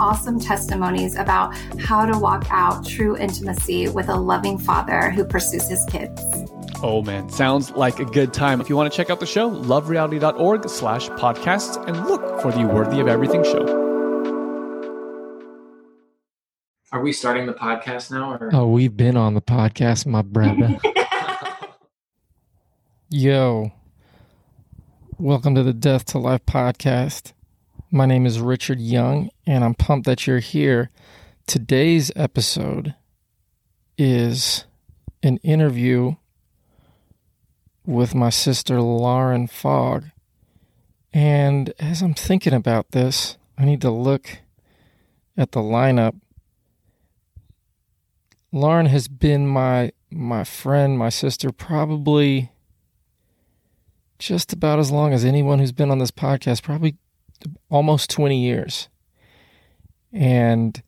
awesome testimonies about how to walk out true intimacy with a loving father who pursues his kids. Oh man, sounds like a good time. If you want to check out the show, lovereality.org slash podcasts and look for the Worthy of Everything show. Are we starting the podcast now? Or? Oh, we've been on the podcast, my brother. Yo, welcome to the Death to Life podcast. My name is Richard Young, and I'm pumped that you're here. Today's episode is an interview with my sister Lauren Fogg. And as I'm thinking about this, I need to look at the lineup Lauren has been my my friend, my sister, probably just about as long as anyone who's been on this podcast, probably almost 20 years. And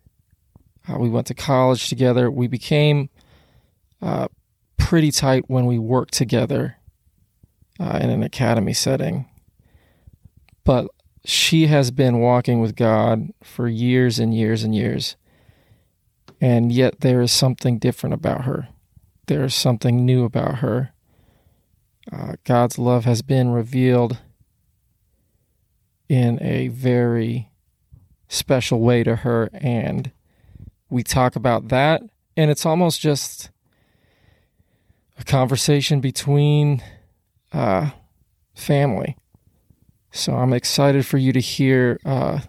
uh, we went to college together. We became uh, pretty tight when we worked together uh, in an academy setting. But she has been walking with God for years and years and years and yet there is something different about her. There is something new about her. Uh, God's love has been revealed in a very special way to her, and we talk about that, and it's almost just a conversation between uh, family. So I'm excited for you to hear uh,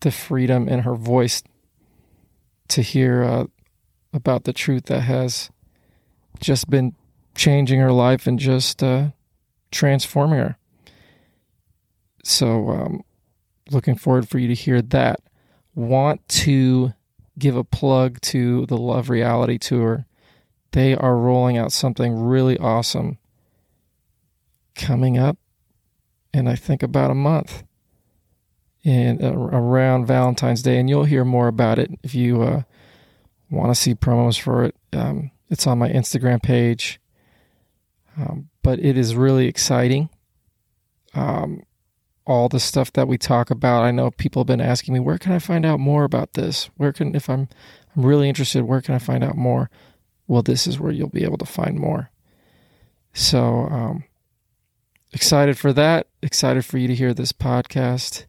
the freedom in her voice to hear uh, about the truth that has just been changing her life and just uh, transforming her. So, um, looking forward for you to hear that. Want to give a plug to the Love Reality Tour. They are rolling out something really awesome coming up in, I think, about a month in uh, around Valentine's Day, and you'll hear more about it if you uh, want to see promos for it. Um, it's on my Instagram page, um, but it is really exciting. Um, all the stuff that we talk about, I know people have been asking me, where can I find out more about this? Where can, if I'm, I'm really interested, where can I find out more? Well, this is where you'll be able to find more. So, um, excited for that. Excited for you to hear this podcast.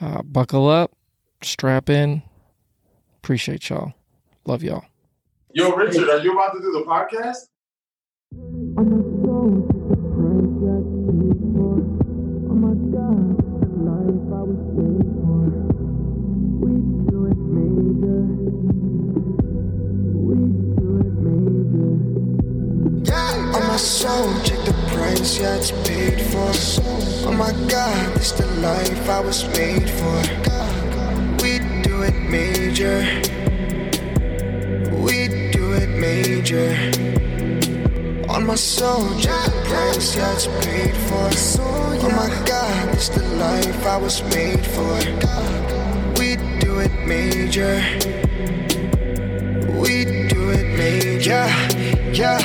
Uh, buckle up, strap in. Appreciate y'all. Love y'all. Yo, Richard, are you about to do the podcast? My soul, check the price, yeah, it's paid for. Oh my God, this the life I was made for. We do it major. We do it major. On my soul, check the price, yeah, it's paid for. Oh my God, this the life I was made for. We do it major. We do it major. Yeah, yeah.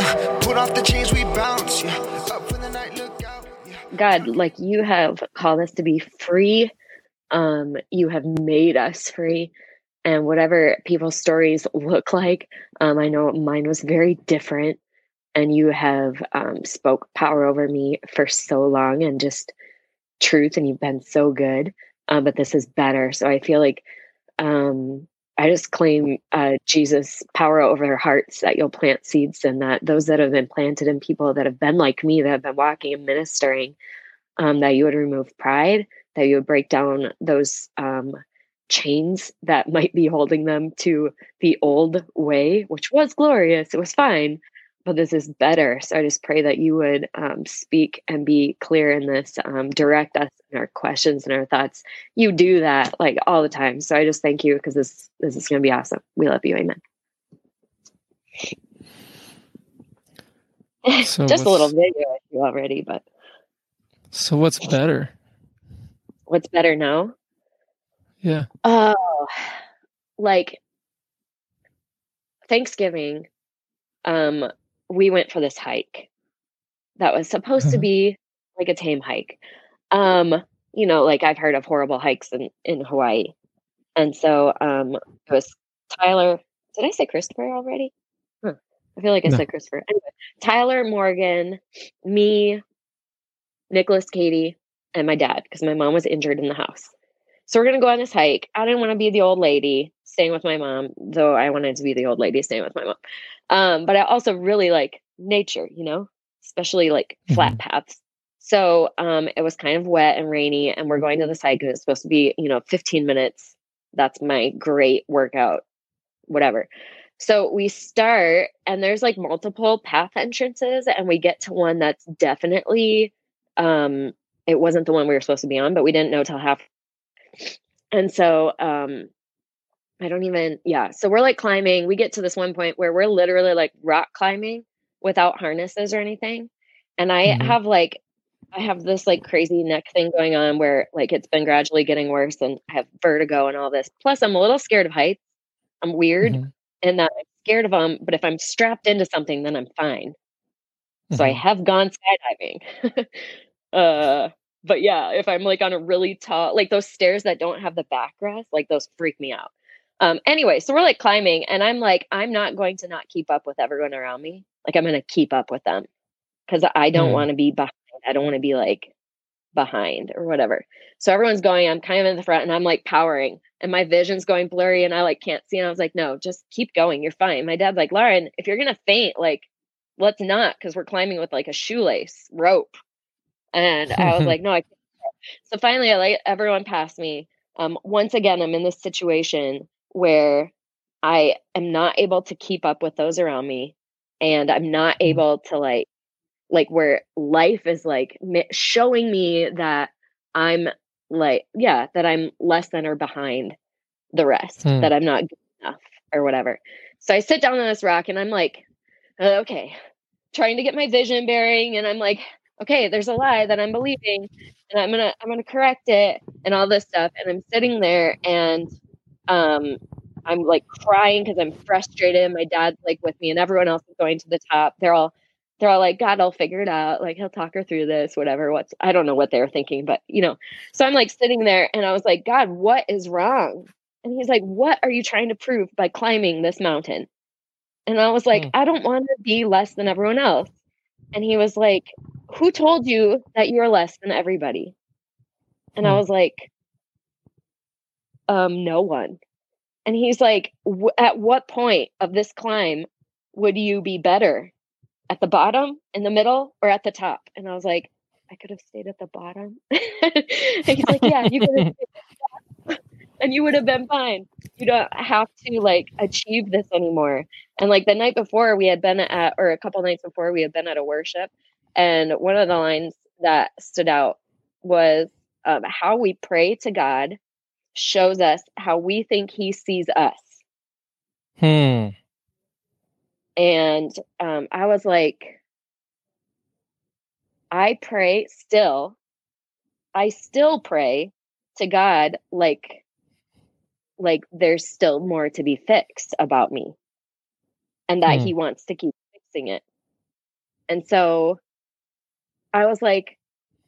Uh, off the chains, we bounce. Yeah. Up the night, look out. Yeah. God, like you have called us to be free. Um, you have made us free. And whatever people's stories look like, um, I know mine was very different. and you have um, spoke power over me for so long and just truth and you've been so good um, but this is better so i feel like um, i just claim uh, jesus power over their hearts that you'll plant seeds and that those that have been planted in people that have been like me that have been walking and ministering um, that you would remove pride that you would break down those um, chains that might be holding them to the old way which was glorious it was fine but this is better. So I just pray that you would um, speak and be clear in this, um, direct us in our questions and our thoughts. You do that like all the time. So I just thank you because this this is going to be awesome. We love you. Amen. So just a little video you already, but so what's better? What's better now? Yeah. Oh, like Thanksgiving. Um, we went for this hike that was supposed to mm-hmm. be like a tame hike. Um, you know, like I've heard of horrible hikes in, in Hawaii. And so um it was Tyler. Did I say Christopher already? Huh. I feel like I no. said Christopher. Anyway, Tyler, Morgan, me, Nicholas, Katie, and my dad, because my mom was injured in the house. So we're gonna go on this hike. I didn't want to be the old lady staying with my mom, though I wanted to be the old lady staying with my mom. Um, but I also really like nature, you know, especially like flat mm-hmm. paths. So um, it was kind of wet and rainy, and we're going to the site and it's supposed to be, you know, 15 minutes. That's my great workout, whatever. So we start, and there's like multiple path entrances, and we get to one that's definitely, um, it wasn't the one we were supposed to be on, but we didn't know till half. And so um, I don't even, yeah. So we're like climbing. We get to this one point where we're literally like rock climbing without harnesses or anything. And I mm-hmm. have like, I have this like crazy neck thing going on where like it's been gradually getting worse and I have vertigo and all this. Plus, I'm a little scared of heights. I'm weird mm-hmm. and that I'm scared of them. But if I'm strapped into something, then I'm fine. Mm-hmm. So I mm-hmm. have gone skydiving. uh, but yeah, if I'm like on a really tall, like those stairs that don't have the backrest, like those freak me out. Um, anyway, so we're like climbing, and I'm like, I'm not going to not keep up with everyone around me. Like, I'm going to keep up with them because I don't mm. want to be behind. I don't want to be like behind or whatever. So everyone's going, I'm kind of in the front, and I'm like powering, and my vision's going blurry, and I like can't see. And I was like, no, just keep going. You're fine. My dad's like, Lauren, if you're going to faint, like, let's not because we're climbing with like a shoelace rope. And I was like, no, I can't. So finally, I let everyone pass me. Um, once again, I'm in this situation where I am not able to keep up with those around me and I'm not mm-hmm. able to like like where life is like showing me that I'm like yeah that I'm less than or behind the rest hmm. that I'm not good enough or whatever. So I sit down on this rock and I'm like okay trying to get my vision bearing and I'm like okay there's a lie that I'm believing and I'm going to I'm going to correct it and all this stuff and I'm sitting there and um, I'm like crying because I'm frustrated. My dad's like with me, and everyone else is going to the top. They're all they're all like, God, I'll figure it out. Like he'll talk her through this, whatever. What's I don't know what they were thinking, but you know. So I'm like sitting there, and I was like, God, what is wrong? And he's like, What are you trying to prove by climbing this mountain? And I was like, mm. I don't want to be less than everyone else. And he was like, Who told you that you're less than everybody? And. I hmm. was like, um, no one. And he's like, at what point of this climb would you be better? At the bottom, in the middle, or at the top? And I was like, I could have stayed at the bottom. he's like, yeah, you could have and you would have been fine. You don't have to like achieve this anymore. And like the night before, we had been at, or a couple nights before, we had been at a worship, and one of the lines that stood out was um, how we pray to God shows us how we think he sees us. Hmm. And um, I was like, I pray still. I still pray to God like like there's still more to be fixed about me and that hmm. he wants to keep fixing it. And so I was like,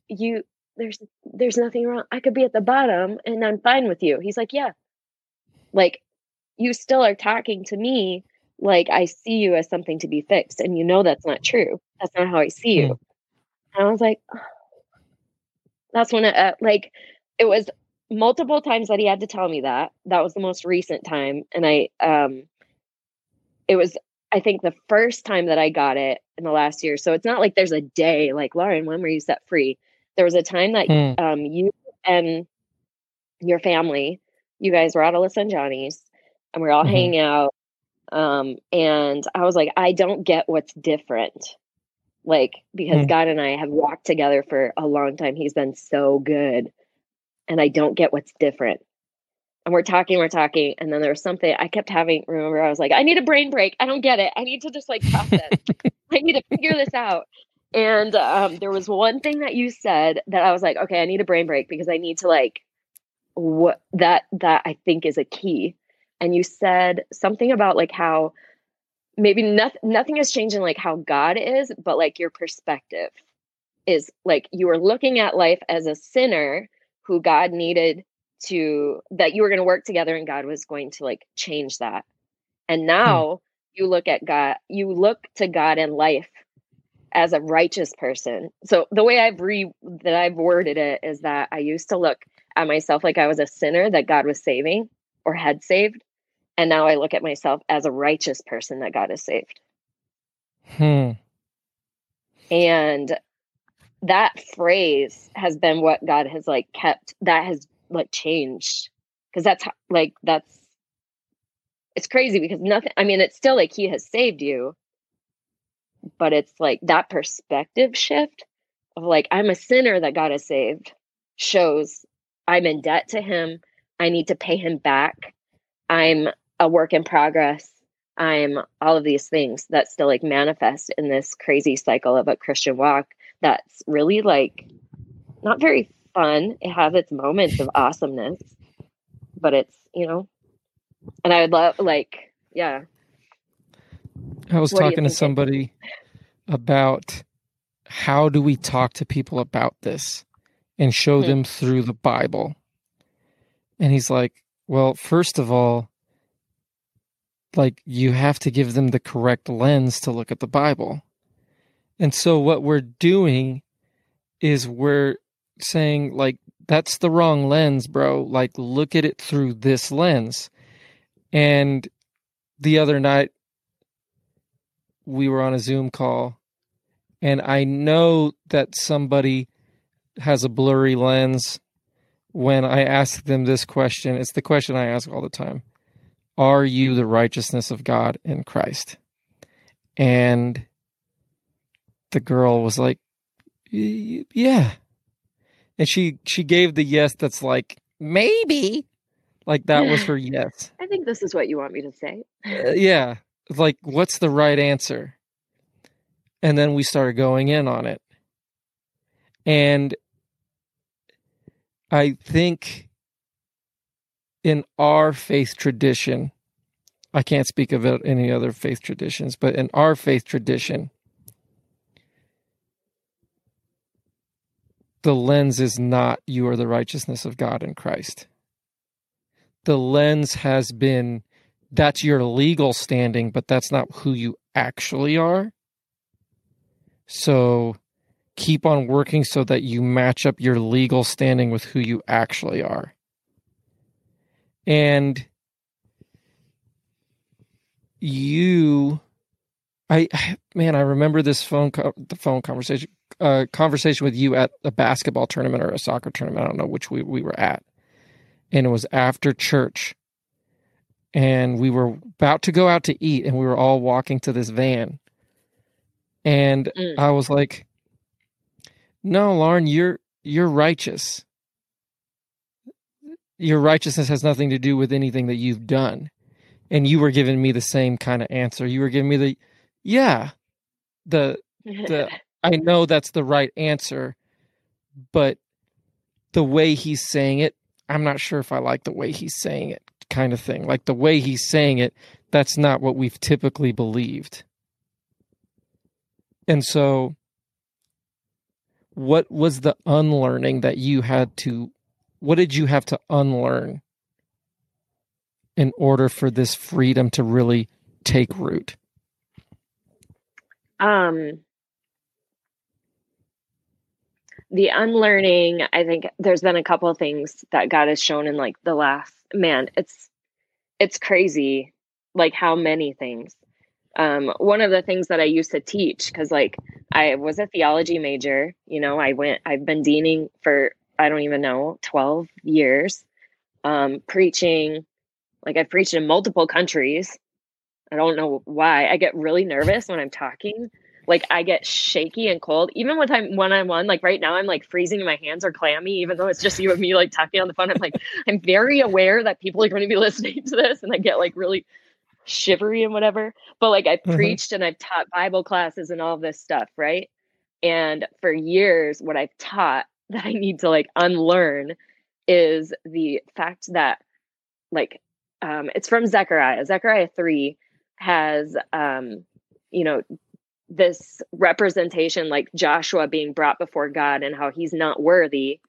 you there's there's nothing wrong. I could be at the bottom and I'm fine with you. He's like, yeah. Like you still are talking to me like I see you as something to be fixed, and you know that's not true. That's not how I see you. Mm. And I was like, "Oh." that's when it, uh, like it was multiple times that he had to tell me that. That was the most recent time, and I um, it was I think the first time that I got it in the last year. So it's not like there's a day like Lauren, when were you set free? There was a time that Hmm. um you and your family, you guys were at Alyssa and Johnny's and we are all Mhm. hanging out. Um, and I was like, I don't get what's different. Like, because Hmm. God and I have walked together for a long time. He's been so good. And I don't get what's different. And we're talking, we're talking, and then there was something I kept having. Remember, I was like, I need a brain break. I don't get it. I need to just like process. I need to figure this out. And um, there was one thing that you said that I was like, okay, I need a brain break because I need to like what that that I think is a key. And you said something about like how maybe nothing nothing has changed in like how God is, but like your perspective is like you were looking at life as a sinner who God needed to that you were going to work together and God was going to like change that. And now you look at God, you look to God in life as a righteous person. So the way I've re that I've worded it is that I used to look at myself like I was a sinner that God was saving or had saved. And now I look at myself as a righteous person that God has saved. Hmm. And that phrase has been what God has like kept that has like changed. Because that's how, like that's it's crazy because nothing I mean it's still like he has saved you. But it's like that perspective shift of like I'm a sinner that God has saved shows I'm in debt to him. I need to pay him back. I'm a work in progress. I'm all of these things that still like manifest in this crazy cycle of a Christian walk that's really like not very fun. It has its moments of awesomeness, but it's, you know, and I would love, like, yeah. I was What talking to somebody about how do we talk to people about this and show Hmm. them through the Bible. And he's like, well, first of all, like you have to give them the correct lens to look at the Bible. And so what we're doing is we're saying like that's the wrong lens, bro. Like look at it through this lens. And the other night we were on a Zoom call and I know that somebody has a blurry lens when I ask them this question. It's the question I ask all the time. Are you the righteousness of God in Christ? And the girl was like, "Yeah." And she she gave the yes that's like maybe like that was her yes. I think this is what you want me to say. Uh, yeah like what's the right answer and then we started going in on it and i think in our faith tradition i can't speak about any other faith traditions but in our faith tradition the lens is not you are the righteousness of god in christ the lens has been that's your legal standing, but that's not who you actually are. So keep on working so that you match up your legal standing with who you actually are. And you I man, I remember this phone co- the phone conversation uh conversation with you at a basketball tournament or a soccer tournament. I don't know which we, we were at. And it was after church and we were about to go out to eat and we were all walking to this van and Mm. i was like no lauren you're you're righteous your righteousness has nothing to do with anything that you've done and you were giving me the same kind of answer you were giving me the yeah the the I know that's the right answer, but the way he's saying it, I'm not sure if I like the way he's saying it, kind of thing. Like the way he's saying it, that's not what we've typically believed. And so, what was the unlearning that you had to, what did you have to unlearn in order for this freedom to really take root? Um, the unlearning, I think there's been a couple of things that God has shown in like the last man, it's it's crazy like how many things. Um, one of the things that I used to teach, because like I was a theology major, you know, I went, I've been deaning for, I don't even know, 12 years, um, preaching, like I've preached in multiple countries. I don't know why. I get really nervous when I'm talking. Like I get shaky and cold, even when I'm one on one. Like right now, I'm like freezing. My hands are clammy, even though it's just you and me like talking on the phone. I'm like, I'm very aware that people are going to be listening to this, and I get like really shivery and whatever. But like I mm-hmm. preached and I've taught Bible classes and all this stuff, right? And for years, what I've taught that I need to like unlearn is the fact that like um it's from Zechariah. Zechariah 3 has um you know this representation like Joshua being brought before God and how he's not worthy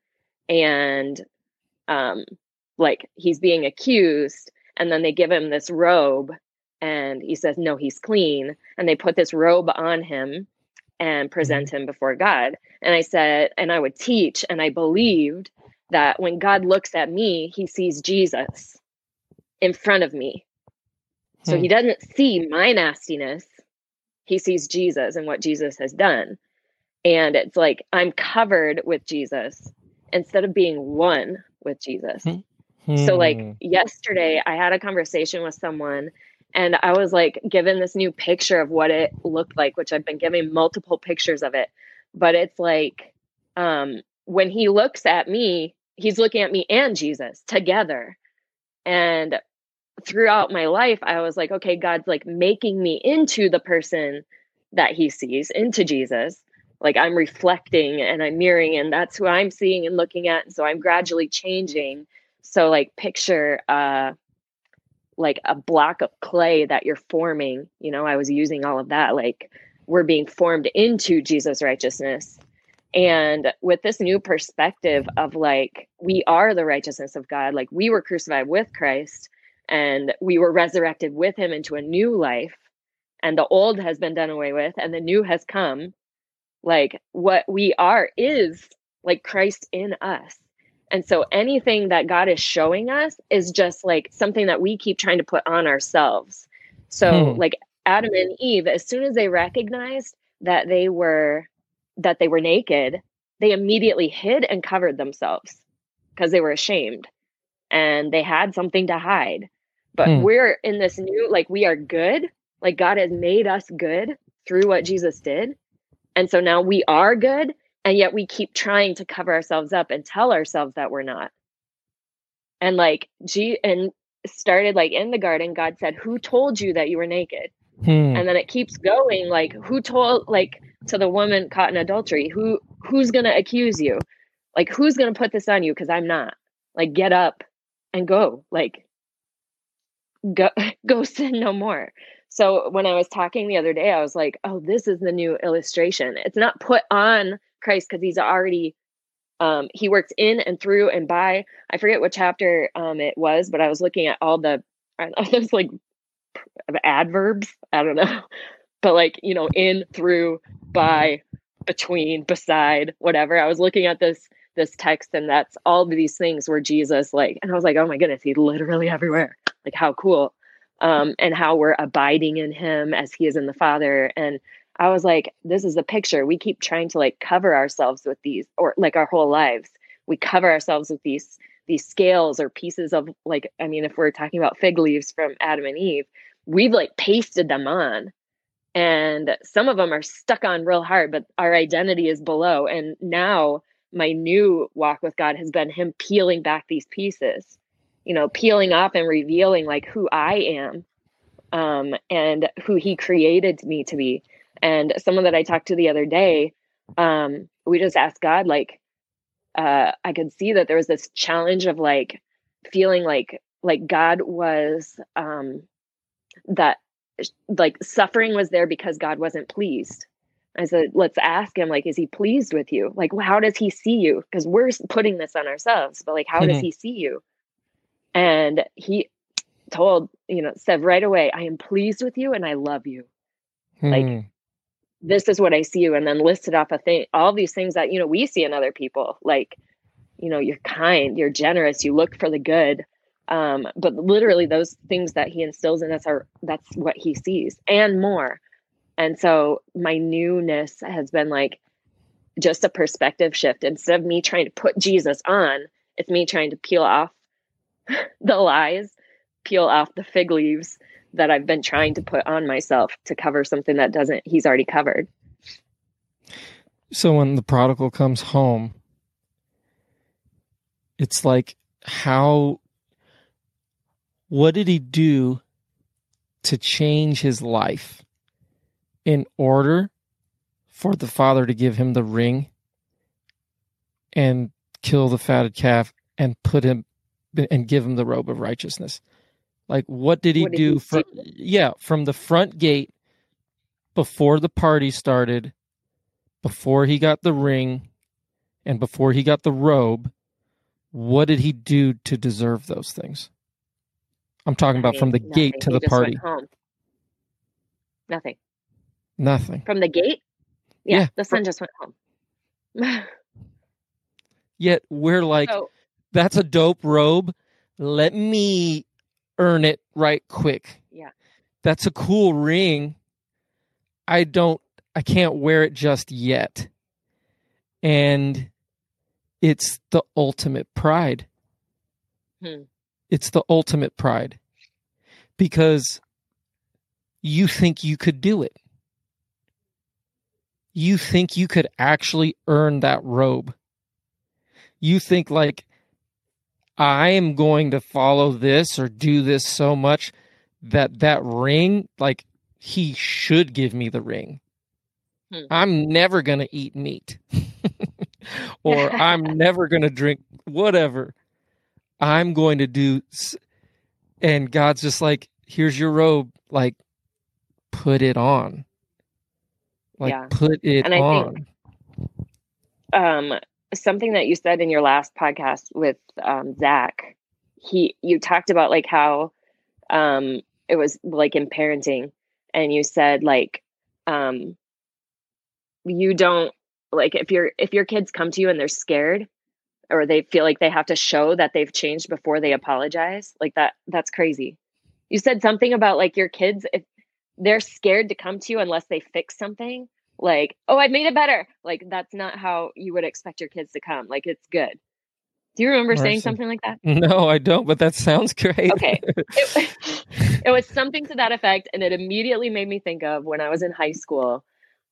and um like he's being accused and then they give him this robe and he says no he's clean and they put this robe on him and present mm-hmm. him before god and i said and i would teach and i believed that when god looks at me he sees jesus in front of me so hmm. he doesn't see my nastiness he sees jesus and what jesus has done and it's like i'm covered with jesus instead of being one with jesus hmm. So like hmm. yesterday I had a conversation with someone and I was like given this new picture of what it looked like, which I've been giving multiple pictures of it. But it's like um when he looks at me, he's looking at me and Jesus together. And throughout my life, I was like, okay, God's like making me into the person that he sees, into Jesus. Like I'm reflecting and I'm mirroring, and that's who I'm seeing and looking at. And so I'm gradually changing so like picture uh like a block of clay that you're forming, you know, I was using all of that like we're being formed into Jesus righteousness. And with this new perspective of like we are the righteousness of God, like we were crucified with Christ and we were resurrected with him into a new life and the old has been done away with and the new has come like what we are is like Christ in us and so anything that God is showing us is just like something that we keep trying to put on ourselves. So hmm. like Adam and Eve, as soon as they recognized that they were that they were naked, they immediately hid and covered themselves because they were ashamed and they had something to hide. But hmm. we're in this new like we are good. Like God has made us good through what Jesus did. And so now we are good and yet we keep trying to cover ourselves up and tell ourselves that we're not and like g and started like in the garden god said who told you that you were naked hmm. and then it keeps going like who told like to the woman caught in adultery who who's gonna accuse you like who's gonna put this on you because i'm not like get up and go like go go sin no more so when i was talking the other day i was like oh this is the new illustration it's not put on Christ because he's already um, he works in and through and by. I forget what chapter um, it was, but I was looking at all the those like adverbs. I don't know, but like you know, in, through, by, between, beside, whatever. I was looking at this this text, and that's all these things where Jesus like, and I was like, oh my goodness, he's literally everywhere. Like how cool. Um, and how we're abiding in him as he is in the Father, and I was like, this is a picture. We keep trying to like cover ourselves with these, or like our whole lives. We cover ourselves with these these scales or pieces of like, I mean, if we're talking about fig leaves from Adam and Eve, we've like pasted them on. And some of them are stuck on real hard, but our identity is below. And now my new walk with God has been him peeling back these pieces, you know, peeling off and revealing like who I am um, and who he created me to be and someone that I talked to the other day, um, we just asked God, like, uh, I could see that there was this challenge of like feeling like like God was um, that like suffering was there because God wasn't pleased. I said, let's ask him, like, is he pleased with you? Like, how does he see you? Because we're putting this on ourselves, but like, how mm-hmm. does he see you? And he told, you know, said right away, I am pleased with you and I love you. Like, Hmm. this is what I see you. And then listed off a thing, all these things that, you know, we see in other people. Like, you know, you're kind, you're generous, you look for the good. Um, but literally those things that he instills in us are that's what he sees and more. And so my newness has been like just a perspective shift. Instead of me trying to put Jesus on, it's me trying to peel off the lies, peel off the fig leaves that I've been trying to put on myself to cover something that doesn't he's already covered. So when the prodigal comes home, it's like how what did he do to change his life in order for the father to give him the ring and kill the fatted calf and put him and give him the robe of righteousness. Like what did he What did do he from yeah from the front gate before the party started before he got the ring and before he got the robe what did he do to deserve those things? I'm talking about from the Nothing, gate to He the party. Nothing. Nothing From the gate? Yeah, Yeah. the son just went home. yet we're like so that's a dope robe let me earn it right quick Yeah. that's a cool ring i don't i can't wear it just yet and it's the ultimate pride Hmm. it's the ultimate pride because you think you could do it you think you could actually earn that robe you think like I am going to follow this or do this so much that that ring like he should give me the ring. Hmm. I'm never going to eat meat. or I'm never going to drink whatever. I'm going to do and God's just like here's your robe like put it on. Like Yeah. put it And I on. think- um something that you said in your last podcast with um Zach, he you talked about like how um it was like in parenting and you said like um you don't like if your if your kids come to you and they're scared or they feel like they have to show that they've changed before they apologize like that that's crazy you said something about like your kids if they're scared to come to you unless they fix something like oh i made it better. Like that's not how you would expect your kids to come like it's good. Do you remember saying something like that? No, I don't, but that sounds great. okay. It, it was something to that effect and it immediately made me think of when i was in high school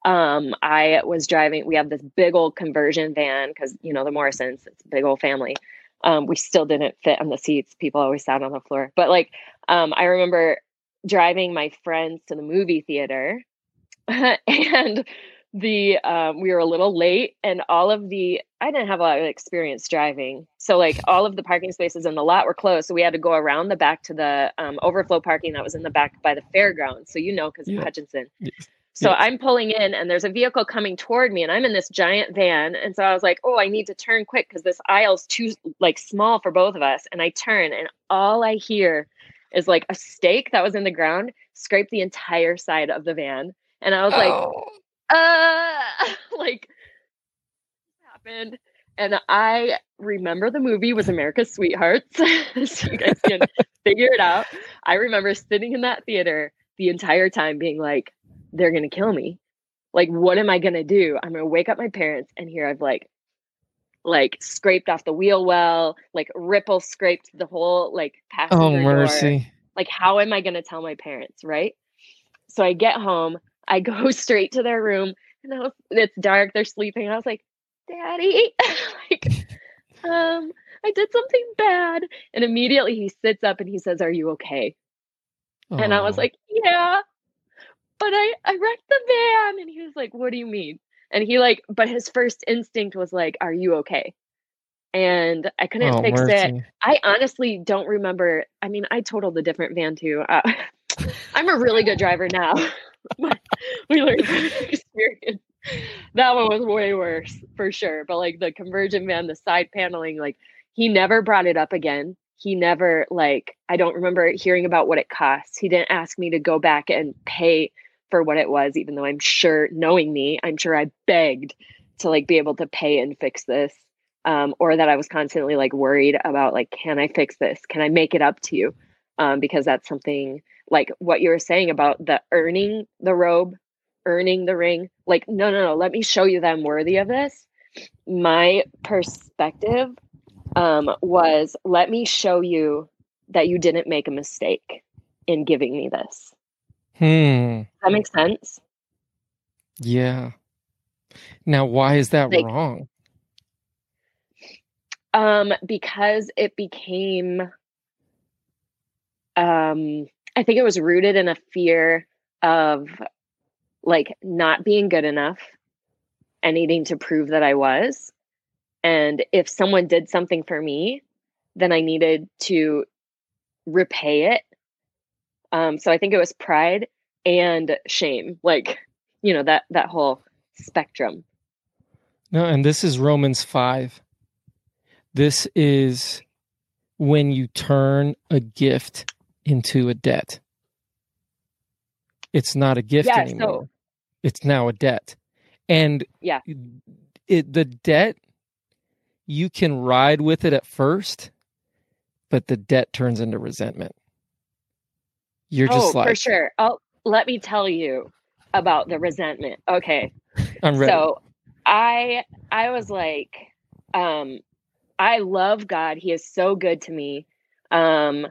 um i was driving we have this big old conversion van because you know the morrisons it's a big old family um we still didn't fit on the seats people always sat on the floor but like um i remember driving my friends to the movie theater and the um, we were a little late and all of the i didn't have a lot of experience driving so like all of the parking spaces in the lot were closed so we had to go around the back to the um, overflow parking that was in the back by the fairgrounds so you know because Yeah. of hutchinson so i'm pulling in and there's a vehicle coming toward me and i'm in this giant van and so i was like oh i need to turn quick because this aisle's too like small for both of us and i turn and all i hear is like a stake that was in the ground scrape the entire side of the van and i was like Oh. uh like happened and i remember the movie was america's sweethearts so you guys can figure it out. I remember sitting in that theater the entire time being like they're gonna kill me. Like what am i gonna do? I'm gonna wake up my parents and here i've like like scraped off the wheel well like ripple scraped the whole like passenger Oh door mercy. like how am i going to tell my parents right so i get home i go straight to their room and I was, it's dark they're sleeping And i was like daddy like um i did something bad and immediately he sits up and he says are you okay and i was Oh. like yeah but i i wrecked the van and he was like what do you mean and he like but his first instinct was like are you okay and i couldn't oh, fix it. I honestly don't remember. I mean, I totaled a different van too. Uh, I'm a really good driver now. We learned from experience. That one was way worse for sure. But like the conversion van, the side paneling, like he never brought it up again. he never like I don't remember hearing about what it costs. He didn't ask me to go back and pay for what it was, even though I'm sure, knowing me, I'm sure I begged to like be able to pay and fix this. Um, or that I was constantly like worried about like, can I fix this? Can I make it up to you? Um, because that's something like what you were saying about the earning the robe, earning the ring. Like, no, no, no, let me show you that I'm worthy of this. My perspective um, was let me show you that you didn't make a mistake in giving me this. Hmm. Does that make sense? Yeah. Now, why is that Like- wrong? Um, because it became um I think it was rooted in a fear of like not being good enough and needing to prove that I was. And if someone did something for me, then I needed to repay it. Um, so I think it was pride and shame, like, you know, that that whole spectrum. No, and this is Romans 5. This is when you turn a gift into a debt. It's not a gift Yeah, anymore. so- It's now a debt. And Yeah. it the debt you can ride with it at first, but the debt turns into resentment. You're just oh, like for sure. Oh, let me tell you about the resentment. Okay. I'm ready. So I I was like, um, I love God. He is so good to me. Um,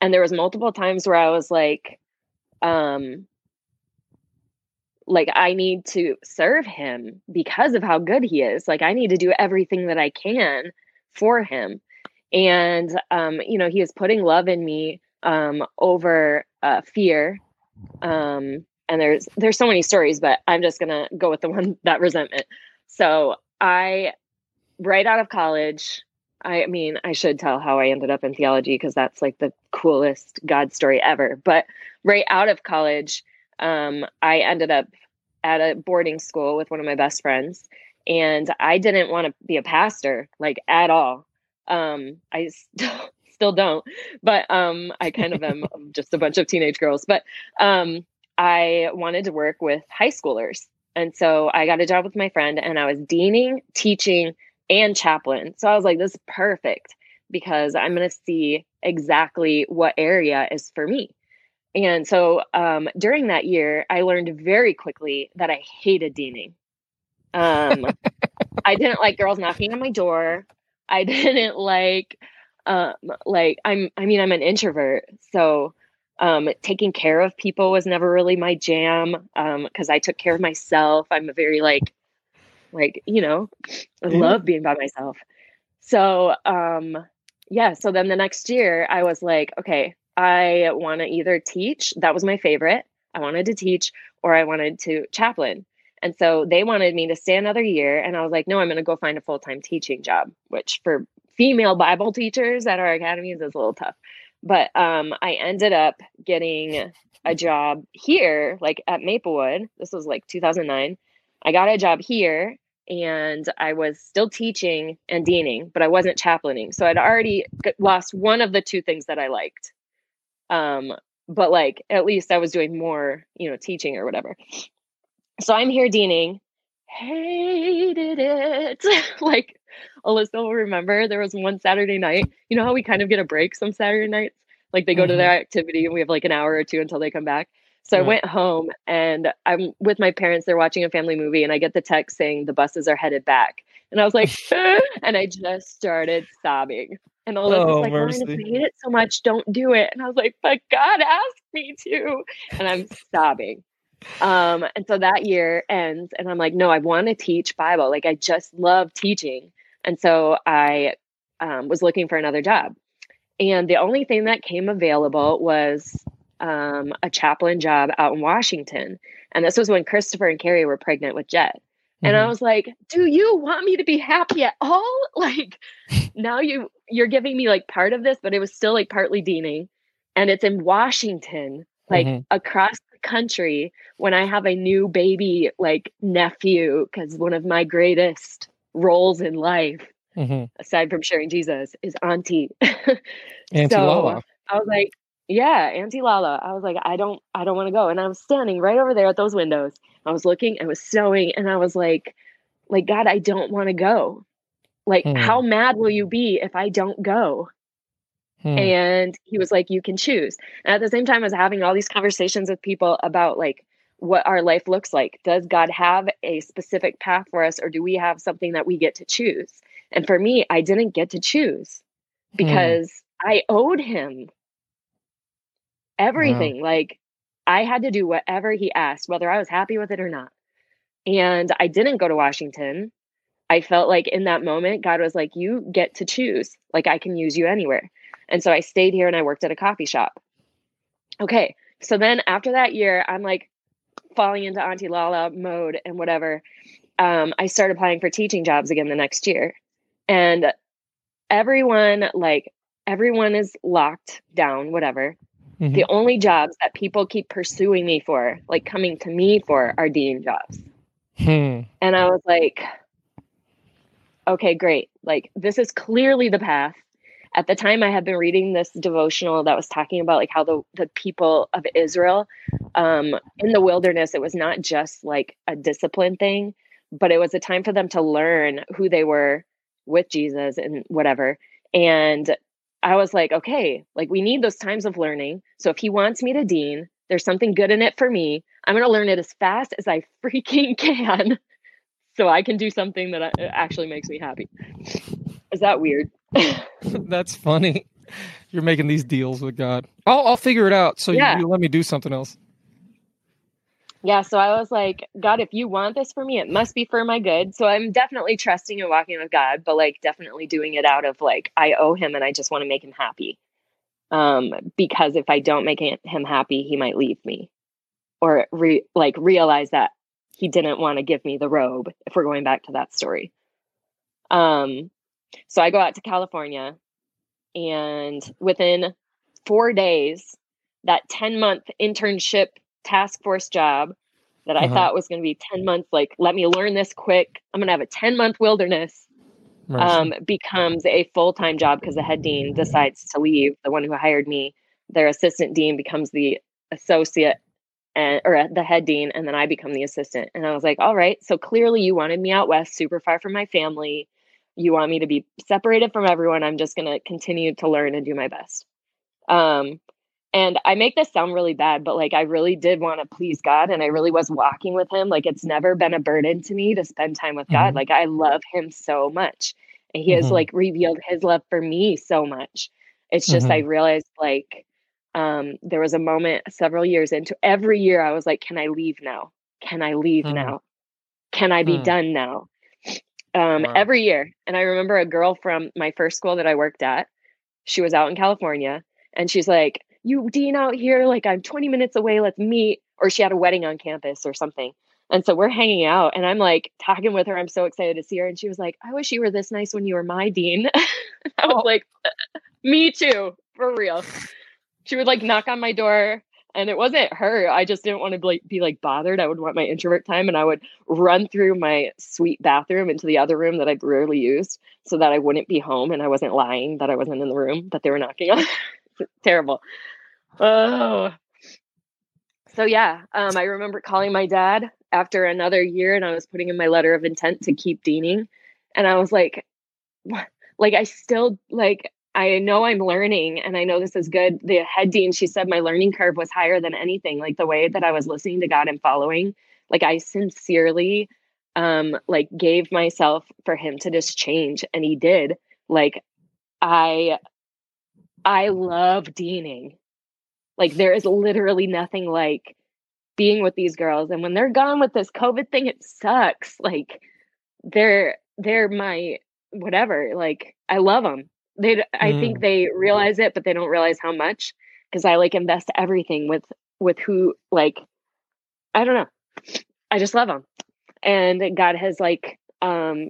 and there was multiple times where I was like, um, like I need to serve him because of how good he is. Like I need to do everything that I can for him. And um, you know, he is putting love in me um over uh fear. Um and there's there's so many stories, but I'm just gonna go with the one that resentment. So I right out of college, I mean, I should tell how I ended up in theology because that's like the coolest God story ever. But right out of college, um, I ended up at a boarding school with one of my best friends, and I didn't want to be a pastor like at all. Um, I still still don't, but um, I kind of am just a bunch of teenage girls. But um, I wanted to work with high schoolers, and so I got a job with my friend, and I was deaning, teaching, and chaplain. So I was like, this is perfect because I'm going to see exactly what area is for me. And so um, during that year, I learned very quickly that I hated deaning. Um, I didn't like girls knocking on my door. I didn't like, um, like I'm. I mean, I'm an introvert, so um, taking care of people was never really my jam. Because I took care of myself. I'm a very like, like you know, I Yeah. love being by myself. So um, yeah. So then the next year, I was like, okay, I want to either teach. That was my favorite. I wanted to teach, or I wanted to chaplain. And so they wanted me to stay another year. And I was like, no, I'm going to go find a full time teaching job, which for female Bible teachers at our academies is a little tough. But um, I ended up getting a job here, like at Maplewood. This was like 2009. I got a job here and I was still teaching and deaning, but I wasn't chaplaining. So I'd already lost one of the two things that I liked. Um, but like at least I was doing more, you know, teaching or whatever. So I'm here deaning, hated it. like Alyssa will remember there was one Saturday night. You know how we kind of get a break some Saturday nights? Like they go to Mhm. their activity and we have like an hour or two until they come back. So I went home and I'm with my parents. They're watching a family movie and I get the text saying the buses are headed back. And I was like, and I just started sobbing. And Alyssa's Oh, like, I mercy. hate it so much. Don't do it. And I was like, but God asked me to. And I'm sobbing. Um, and so that year ends, and I'm like, no, I want to teach Bible. Like, I just love teaching. And so I um, was looking for another job. And the only thing that came available was um, a chaplain job out in Washington. And this was when Christopher and Carrie were pregnant with Jet. And I Mhm. was like, "Do you want me to be happy at all? Like, now you you're giving me like part of this, but it was still like partly deaning, and it's in Washington, like Mhm. across the country. When I have a new baby, like nephew, because one of my greatest roles in life hmm aside from sharing Jesus, is Auntie. Auntie so Lala. I was like, yeah, Auntie Lala. I was like, I don't, I don't want to go. And I was standing right over there at those windows. I was looking, it was snowing, and I was like, like God, I don't want to go. Like, Hmm. how mad will you be if I don't go? Hmm. And he was like, you can choose. And at the same time, I was having all these conversations with people about like what our life looks like. Does God have a specific path for us, or do we have something that we get to choose? And for me, I didn't get to choose hmm. because I owed him everything. Like I had to do whatever he asked, whether I was happy with it or not. And I didn't go to Washington. I felt like in that moment, God was like, You get to choose. Like I can use you anywhere. And so I stayed here and I worked at a coffee shop. Okay. So then after that year, I'm like falling into Auntie Lala mode and whatever. Um, I started applying for teaching jobs again the next year. And everyone, like, everyone is locked down, whatever. Mhm. The only jobs that people keep pursuing me for, like coming to me for, are dean jobs. Hmm. And I was like, okay, great. Like, this is clearly the path. At the time, I had been reading this devotional that was talking about like how the, the people of Israel um, in the wilderness, it was not just like a discipline thing, but it was a time for them to learn who they were with Jesus and whatever. And I was like, okay, like we need those times of learning. So if he wants me to dean, there's something good in it for me. I'm going to learn it as fast as I freaking can so I can do something that actually makes me happy. Is that weird? That's funny. You're making these deals with God. I'll I'll figure it out. So Yeah. you, you let me do something else. Yeah, so I was like, God, if you want this for me, it must be for my good. So I'm definitely trusting and walking with God, but like definitely doing it out of like I owe him and I just want to make him happy. Um, because if I don't make him happy, he might leave me, or re- like realize that he didn't want to give me the robe. If we're going back to that story, um, so I go out to California, and within four days, that ten month internship task force job that I Uh-huh. thought was going to be 10 months, like, let me learn this quick. I'm going to have a 10 month wilderness, um, becomes a full time job because the head dean decides to leave. The one who hired me, their assistant dean becomes the associate and or the head dean, and then I become the assistant. And I was like, all right, so clearly you wanted me out west, super far from my family. You want me to be separated from everyone. I'm just going to continue to learn and do my best. Um, and I make this sound really bad, but like I really did want to please God and I really was walking with him. Like it's never been a burden to me to spend time with God. Mhm. Like I love him so much. And he has Mhm. like revealed his love for me so much. It's just Mhm. I realized like um there was a moment several years into every year I was like, Can I leave now? Can I leave Hmm. now? Can I be Hmm. done now? Um Wow. every year. And I remember a girl from my first school that I worked at, she was out in California and she's like, You Dean out here, like I'm 20 minutes away, let's meet. Or she had a wedding on campus or something. And so we're hanging out and I'm like talking with her. I'm so excited to see her. And she was like, I wish you were this nice when you were my dean. I was Oh. like, Me too, for real. She would like knock on my door and it wasn't her. I just didn't want to be like, be like bothered. I would want my introvert time and I would run through my suite bathroom into the other room that I rarely used so that I wouldn't be home and I wasn't lying that I wasn't in the room that they were knocking on. Terrible. Oh. So yeah, um, I remember calling my dad after another year, and I was putting in my letter of intent to keep deaning, and I was like, "What? Like I still like I know I'm learning, and I know this is good." The head dean, she said my learning curve was higher than anything. Like the way that I was listening to God and following, like I sincerely, um, like gave myself for Him to just change, and He did. Like I, I love deaning. Like there is literally nothing like being with these girls and when they're gone with this covid thing it sucks like they're they're my whatever like i love them they i think they realize it but they don't realize how much because i like invest everything with with who like i don't know. I just love them and god has like um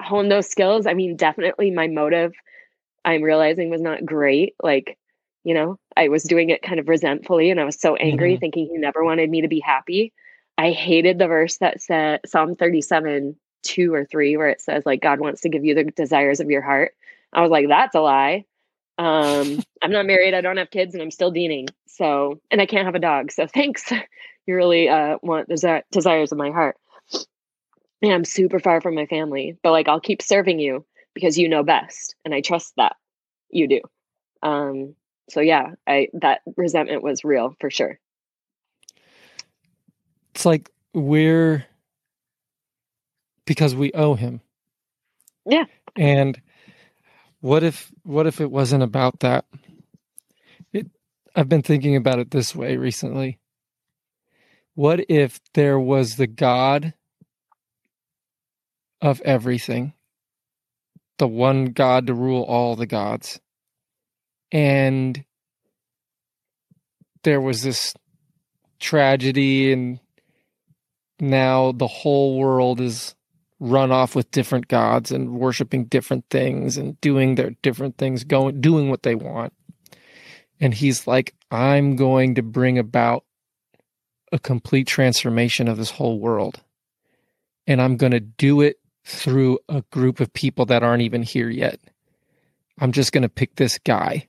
honed those skills. I mean definitely my motive i'm realizing was not great like you know i was doing it kind of resentfully and i was so angry Mhm. thinking he never wanted me to be happy. I hated the verse that said psalm 37 two or three where it says like God wants to give you the desires of your heart. I was like, that's a lie. Um, I'm not married, I don't have kids, and I'm still deaning. So, and I can't have a dog. So thanks. you really uh, want the desires of my heart. And I'm super far from my family, but like I'll keep serving you because you know best, and I trust that you do. Um, so yeah, I that resentment was real for sure. It's like we're because we owe him. Yeah. And what if what if it wasn't about that? It I've been thinking about it this way recently. What if there was the God of everything, the one God to rule all the gods, and there was this tragedy and now the whole world is run off with different gods and worshiping different things and doing their different things going doing what they want. And he's like i'm going to bring about a complete transformation of this whole world. And i'm going to do it through a group of people that aren't even here yet. I'm just going to pick this guy.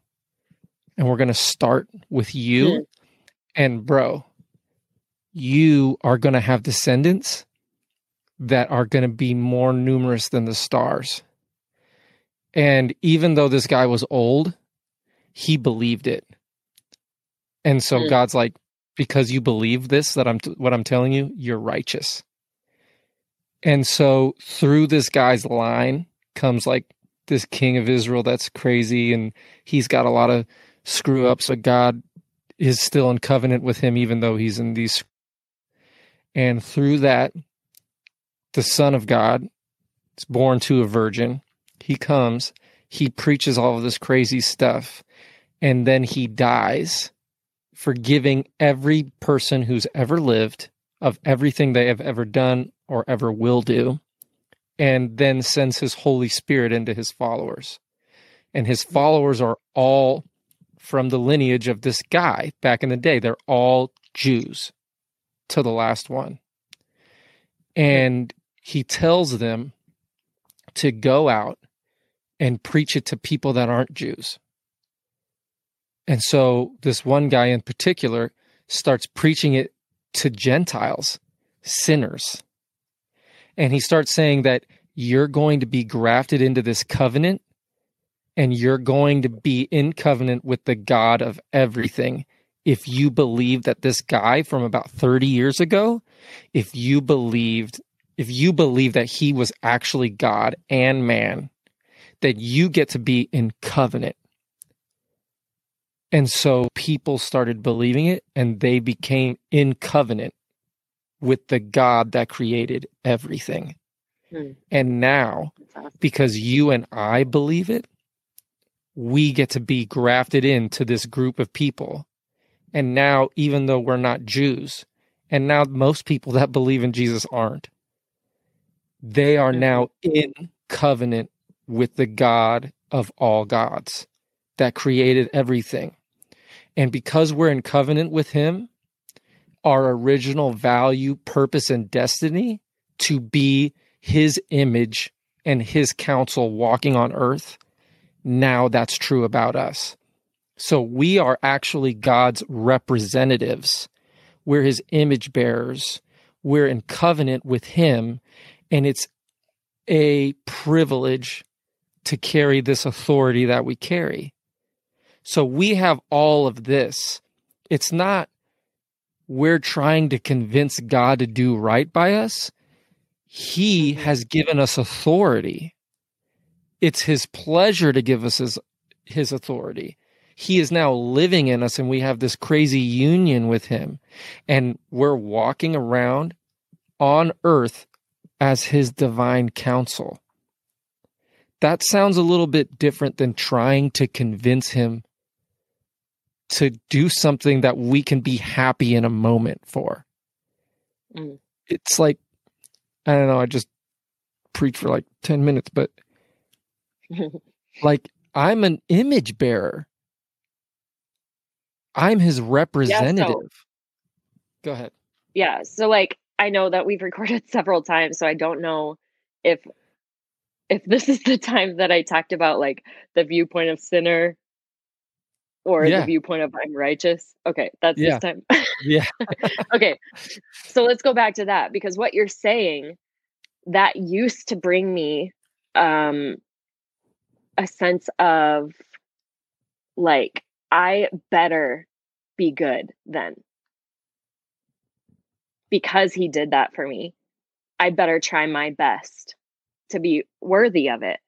And we're going to start with you. Mm. and bro you are going to have descendants that are going to be more numerous than the stars. And even though this guy was old, he believed it. And so mm. God's like, because you believe this, that I'm, t- what I'm telling you, you're righteous. And so through this guy's line comes like this king of Israel that's crazy and he's got a lot of screw ups, but God is still in covenant with him, even though he's in these and through that, the Son of God is born to a virgin. He comes, he preaches all of this crazy stuff, and then he dies, forgiving every person who's ever lived of everything they have ever done or ever will do, and then sends his Holy Spirit into his followers. And his followers are all from the lineage of this guy back in the day. They're all Jews to the last one. And he tells them to go out and preach it to people that aren't Jews. And so this one guy in particular starts preaching it to Gentiles, sinners. And he starts saying that you're going to be grafted into this covenant and you're going to be in covenant with the God of everything if you believe that this guy from about 30 years ago, if you believed, if you believe that he was actually God and man, that you get to be in covenant. And so people started believing it and they became in covenant with the God that created everything. Hmm. And now, because you and I believe it, we get to be grafted into this group of people and now, even though we're not Jews, and now most people that believe in Jesus aren't, they are mm-hmm. now in covenant with the God of all gods that created everything. And because we're in covenant with Him, our original value, purpose, and destiny to be His image and His counsel walking on earth, now that's true about us. So we are actually God's representatives. We're his image bearers. We're in covenant with him. And it's a privilege to carry this authority that we carry. So we have all of this. It's not we're trying to convince God to do right by us. He mm-hmm. has given us authority. It's his pleasure to give us his, his authority he is now living in us and we have this crazy union with him and we're walking around on earth as his divine counsel. That sounds a little bit different than trying to convince him to do something that we can be happy in a moment for. Mm. It's like, I don't know, I just preach for like 10 minutes, but like I'm an image bearer. I'm his representative. Yeah, so, Go ahead. Yeah. So, like, I know that we've recorded several times, so I don't know if if this is the time that I talked about like the viewpoint of sinner or Yeah. the viewpoint of I'm righteous. Okay, that's Yeah. this time. Yeah. okay. So let's go back to that because what you're saying that used to bring me um a sense of like I better be good then. Because he did that for me. I better try my best to be worthy of it.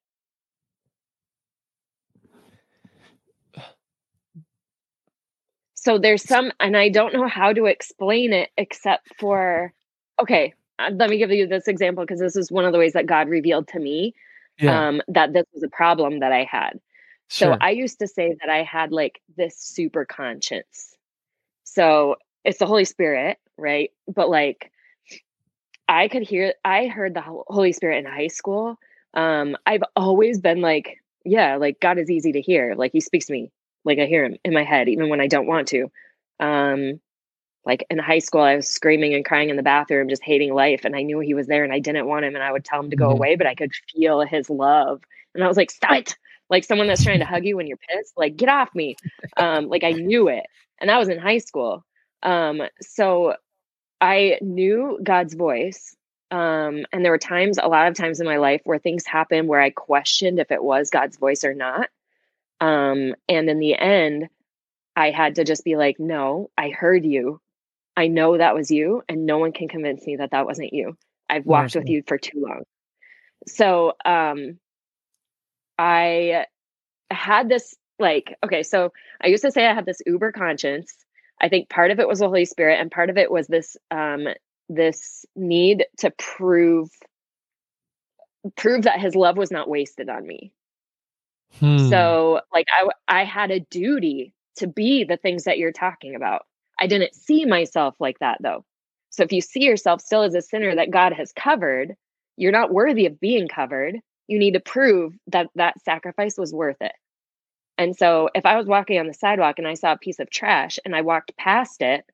So there's some, and I don't know how to explain it except for, okay, uh, let me give you this example because this is one of the ways that God revealed to me Yeah. um, that this was a problem that I had. So. I used to say that I had like this super conscience. So it's the Holy Spirit, right? But like I could hear I heard the Holy Spirit in high school. Um I've always been like, yeah, like God is easy to hear. Like he speaks to me. Like I hear him in my head even when I don't want to. Um like in high school I was screaming and crying in the bathroom just hating life and I knew he was there and I didn't want him and I would tell him to go Mhm. away but I could feel his love. And I was like, "Stop it." Like someone that's trying to hug you when you're pissed, like get off me. Um like I knew it. And that was in high school. Um so I knew God's voice. Um, and there were times, a lot of times in my life, where things happened where I questioned if it was God's voice or not. Um, and in the end, I had to just be like, no, I heard you. I know that was you, and no one can convince me that that wasn't you. I've walked with you for too long. So, um, I had this like, okay, so I used to say I had this uber conscience. I think part of it was the Holy Spirit, and part of it was this um, this need to prove prove that His love was not wasted on me. Hmm. So, like, I I had a duty to be the things that you're talking about. I didn't see myself like that though. So, if you see yourself still as a sinner that God has covered, you're not worthy of being covered. You need to prove that that sacrifice was worth it. And so, if I was walking on the sidewalk and I saw a piece of trash and I walked past it,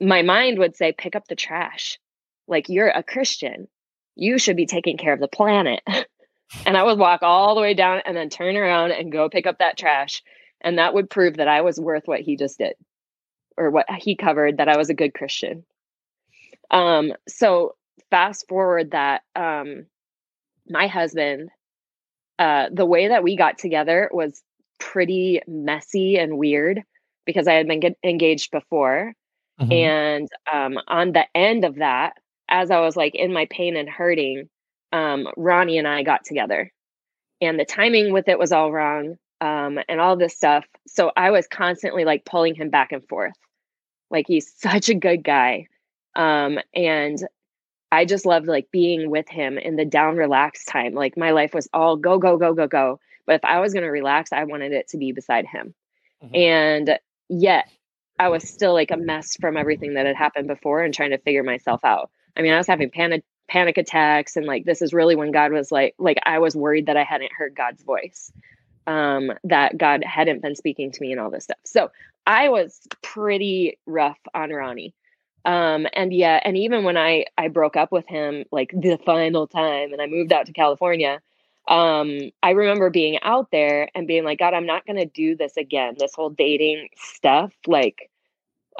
my mind would say, pick up the trash. Like, you're a Christian. You should be taking care of the planet. and I would walk all the way down and then turn around and go pick up that trash. And that would prove that I was worth what he just did or what he covered, that I was a good Christian. Um, so, fast forward that um, my husband, uh, the way that we got together was pretty messy and weird because I had been engaged before. Mhm. And um, on the end of that, as I was like in my pain and hurting, um, Ronnie and I got together. And the timing with it was all wrong um, and all this stuff. So I was constantly like pulling him back and forth. Like he's such a good guy. Um, and I just loved like being with him in the down relaxed time. Like my life was all go, go, go, go, go. But if I was going to relax, I wanted it to be beside him. Mhm. And yet I was still like a mess from everything that had happened before and trying to figure myself out. I mean, I was having panic panic attacks and like this is really when God was like like I was worried that I hadn't heard God's voice. Um that God hadn't been speaking to me and all this stuff. So, I was pretty rough on Ronnie. Um and yeah, and even when I I broke up with him like the final time and I moved out to California, um I remember being out there and being like god I'm not going to do this again this whole dating stuff. Like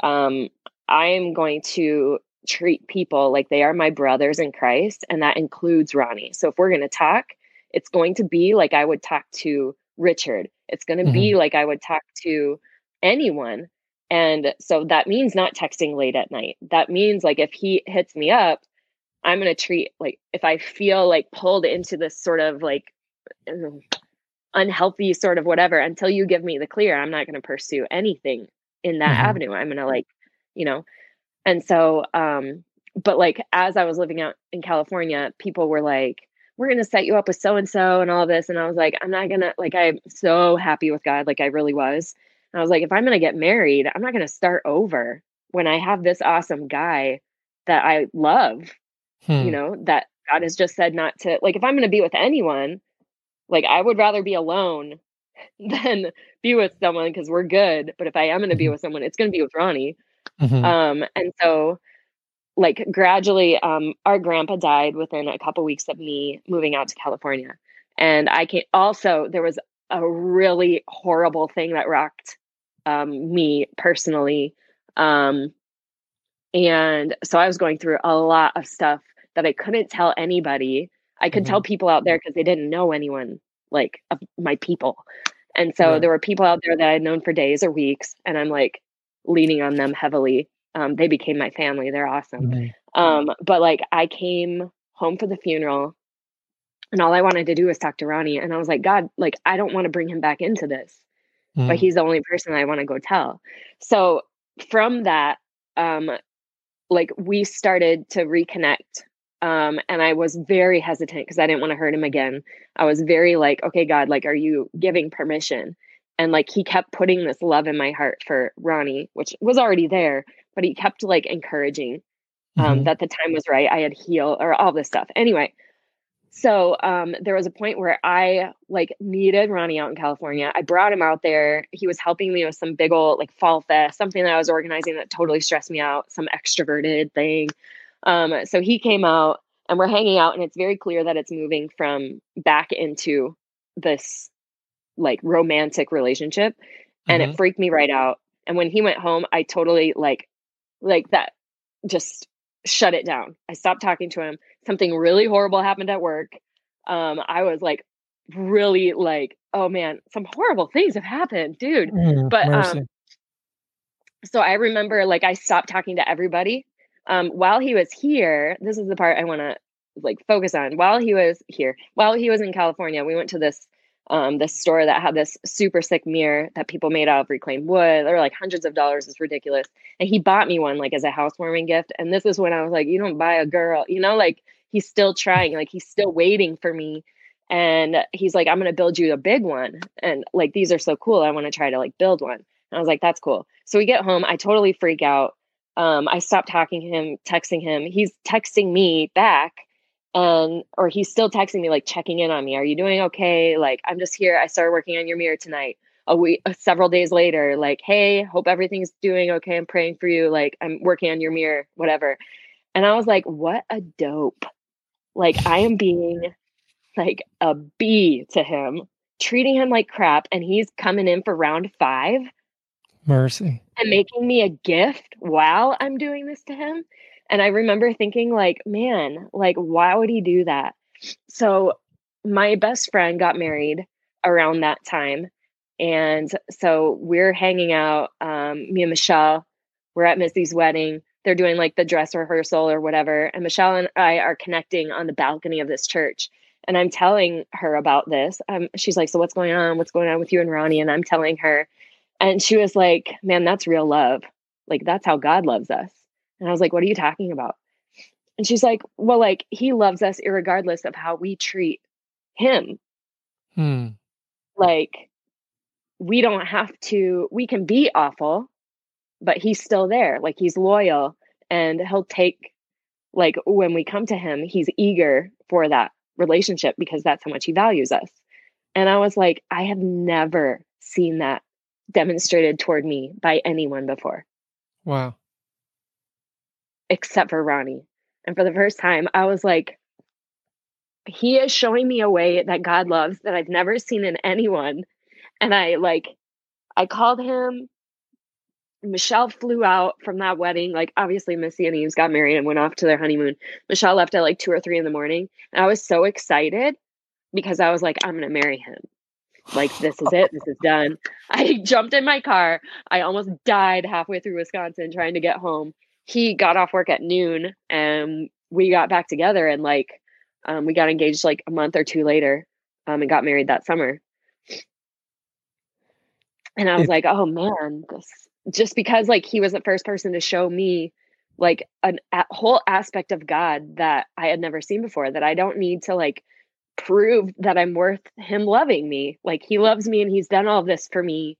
um I'm going to treat people like they are my brothers in Christ and that includes Ronnie. So if we're going to talk it's going to be like I would talk to Richard. It's going to be like I would talk to anyone and so that means not texting late at night that means like if he hits me up I'm going to treat like if I feel like pulled into this sort of like unhealthy sort of whatever until you give me the clear, I'm not going to pursue anything in that Mhm. avenue. I'm going to like, you know. And so um but like as I was living out in California, people were like we're going to set you up with so and so and all this and I was like I'm not going to like I'm so happy with God like I really was. And I was like if I'm going to get married, I'm not going to start over when I have this awesome guy that I love Hmm. you know that god has just said not to like if i'm going to be with anyone like i would rather be alone than be with someone because we're good but if i am going to be Mhm. with someone it's going to be with ronnie Mhm. um and so like gradually um our grandpa died within a couple weeks of me moving out to California. And I can also there was a really horrible thing that rocked um me personally. Um and so I was going through a lot of stuff that I couldn't tell anybody. I could tell people out there because they didn't know anyone like of my people. And so Right. there were people out there that I'd known for days or weeks, and I'm like leaning on them heavily. Um, they became my family. They're awesome. Um, but like I came home for the funeral and all I wanted to do was talk to Ronnie. And I was like, God, like I don't want to bring him back into this, but Mm. he's the only person I want to go tell. So from that, um, like we started to reconnect. Um, and I was very hesitant because I didn't want to hurt him again. I was very like, okay, God, like, are you giving permission? And like he kept putting this love in my heart for Ronnie, which was already there, but he kept like encouraging um, Mhm. that the time was right. I had healed or all this stuff. Anyway, so um, there was a point where I like needed Ronnie out in California. I brought him out there. He was helping me with some big old like fall fest, something that I was organizing that totally stressed me out, some extroverted thing. Um, so he came out and we're hanging out, and it's very clear that it's moving from back into this like romantic relationship, and Mhm. it freaked me right out. And when he went home, I totally like like that just shut it down. I stopped talking to him. Something really horrible happened at work. Um, I was like really like, oh man, some horrible things have happened, dude. Mm, But mercy. um so I remember like I stopped talking to everybody. Um while he was here, this is the part I want to like focus on. While he was here, while he was in California, we went to this um this store that had this super sick mirror that people made out of reclaimed wood. They were like hundreds of dollars. It's ridiculous. And he bought me one like as a housewarming gift. And this is when I was like, you don't buy a girl, you know, like he's still trying, like he's still waiting for me. And he's like, I'm gonna build you a big one. And like these are so cool. I want to try to like build one. And I was like, that's cool. So we get home, I totally freak out. Um, I stopped talking to him, texting him. He's texting me back and or he's still texting me like checking in on me. Are you doing okay? Like I'm just here. I started working on your mirror tonight. A week, uh, several days later, like, hey, hope everything's doing okay. I'm praying for you. Like I'm working on your mirror, whatever. And I was like, what a dope. Like I am being like a bee to him, treating him like crap, and he's coming in for round five mercy. and making me a gift while I'm doing this to him. And I remember thinking, like, man, like, why would he do that? So, my best friend got married around that time. And so we're hanging out, um, me and Michelle, we're at Missy's wedding. They're doing like the dress rehearsal or whatever. And Michelle and I are connecting on the balcony of this church. And I'm telling her about this. Um, she's like, So, what's going on? What's going on with you and Ronnie? And I'm telling her. And she was like, Man, that's real love. Like, that's how God loves us. And I was like, What are you talking about? And she's like, Well, like, he loves us regardless of how we treat him. Hmm. Like, we don't have to, we can be awful, but he's still there. Like, he's loyal and he'll take, like, when we come to him, he's eager for that relationship because that's how much he values us. And I was like, I have never seen that demonstrated toward me by anyone before. Wow. Except for Ronnie. And for the first time, I was like, he is showing me a way that God loves that I've never seen in anyone. And I like, I called him. Michelle flew out from that wedding. Like, obviously, Missy and Eves got married and went off to their honeymoon. Michelle left at like two or three in the morning. And I was so excited because I was like, I'm going to marry him. Like, this is it. This is done. I jumped in my car. I almost died halfway through Wisconsin trying to get home he got off work at noon and we got back together and like um, we got engaged like a month or two later um, and got married that summer. And i was It- like oh man this just because like he was the first person to show me like an, a whole aspect of god that i had never seen before that i don't need to like prove that i'm worth him loving me. Like he loves me and he's done all this for me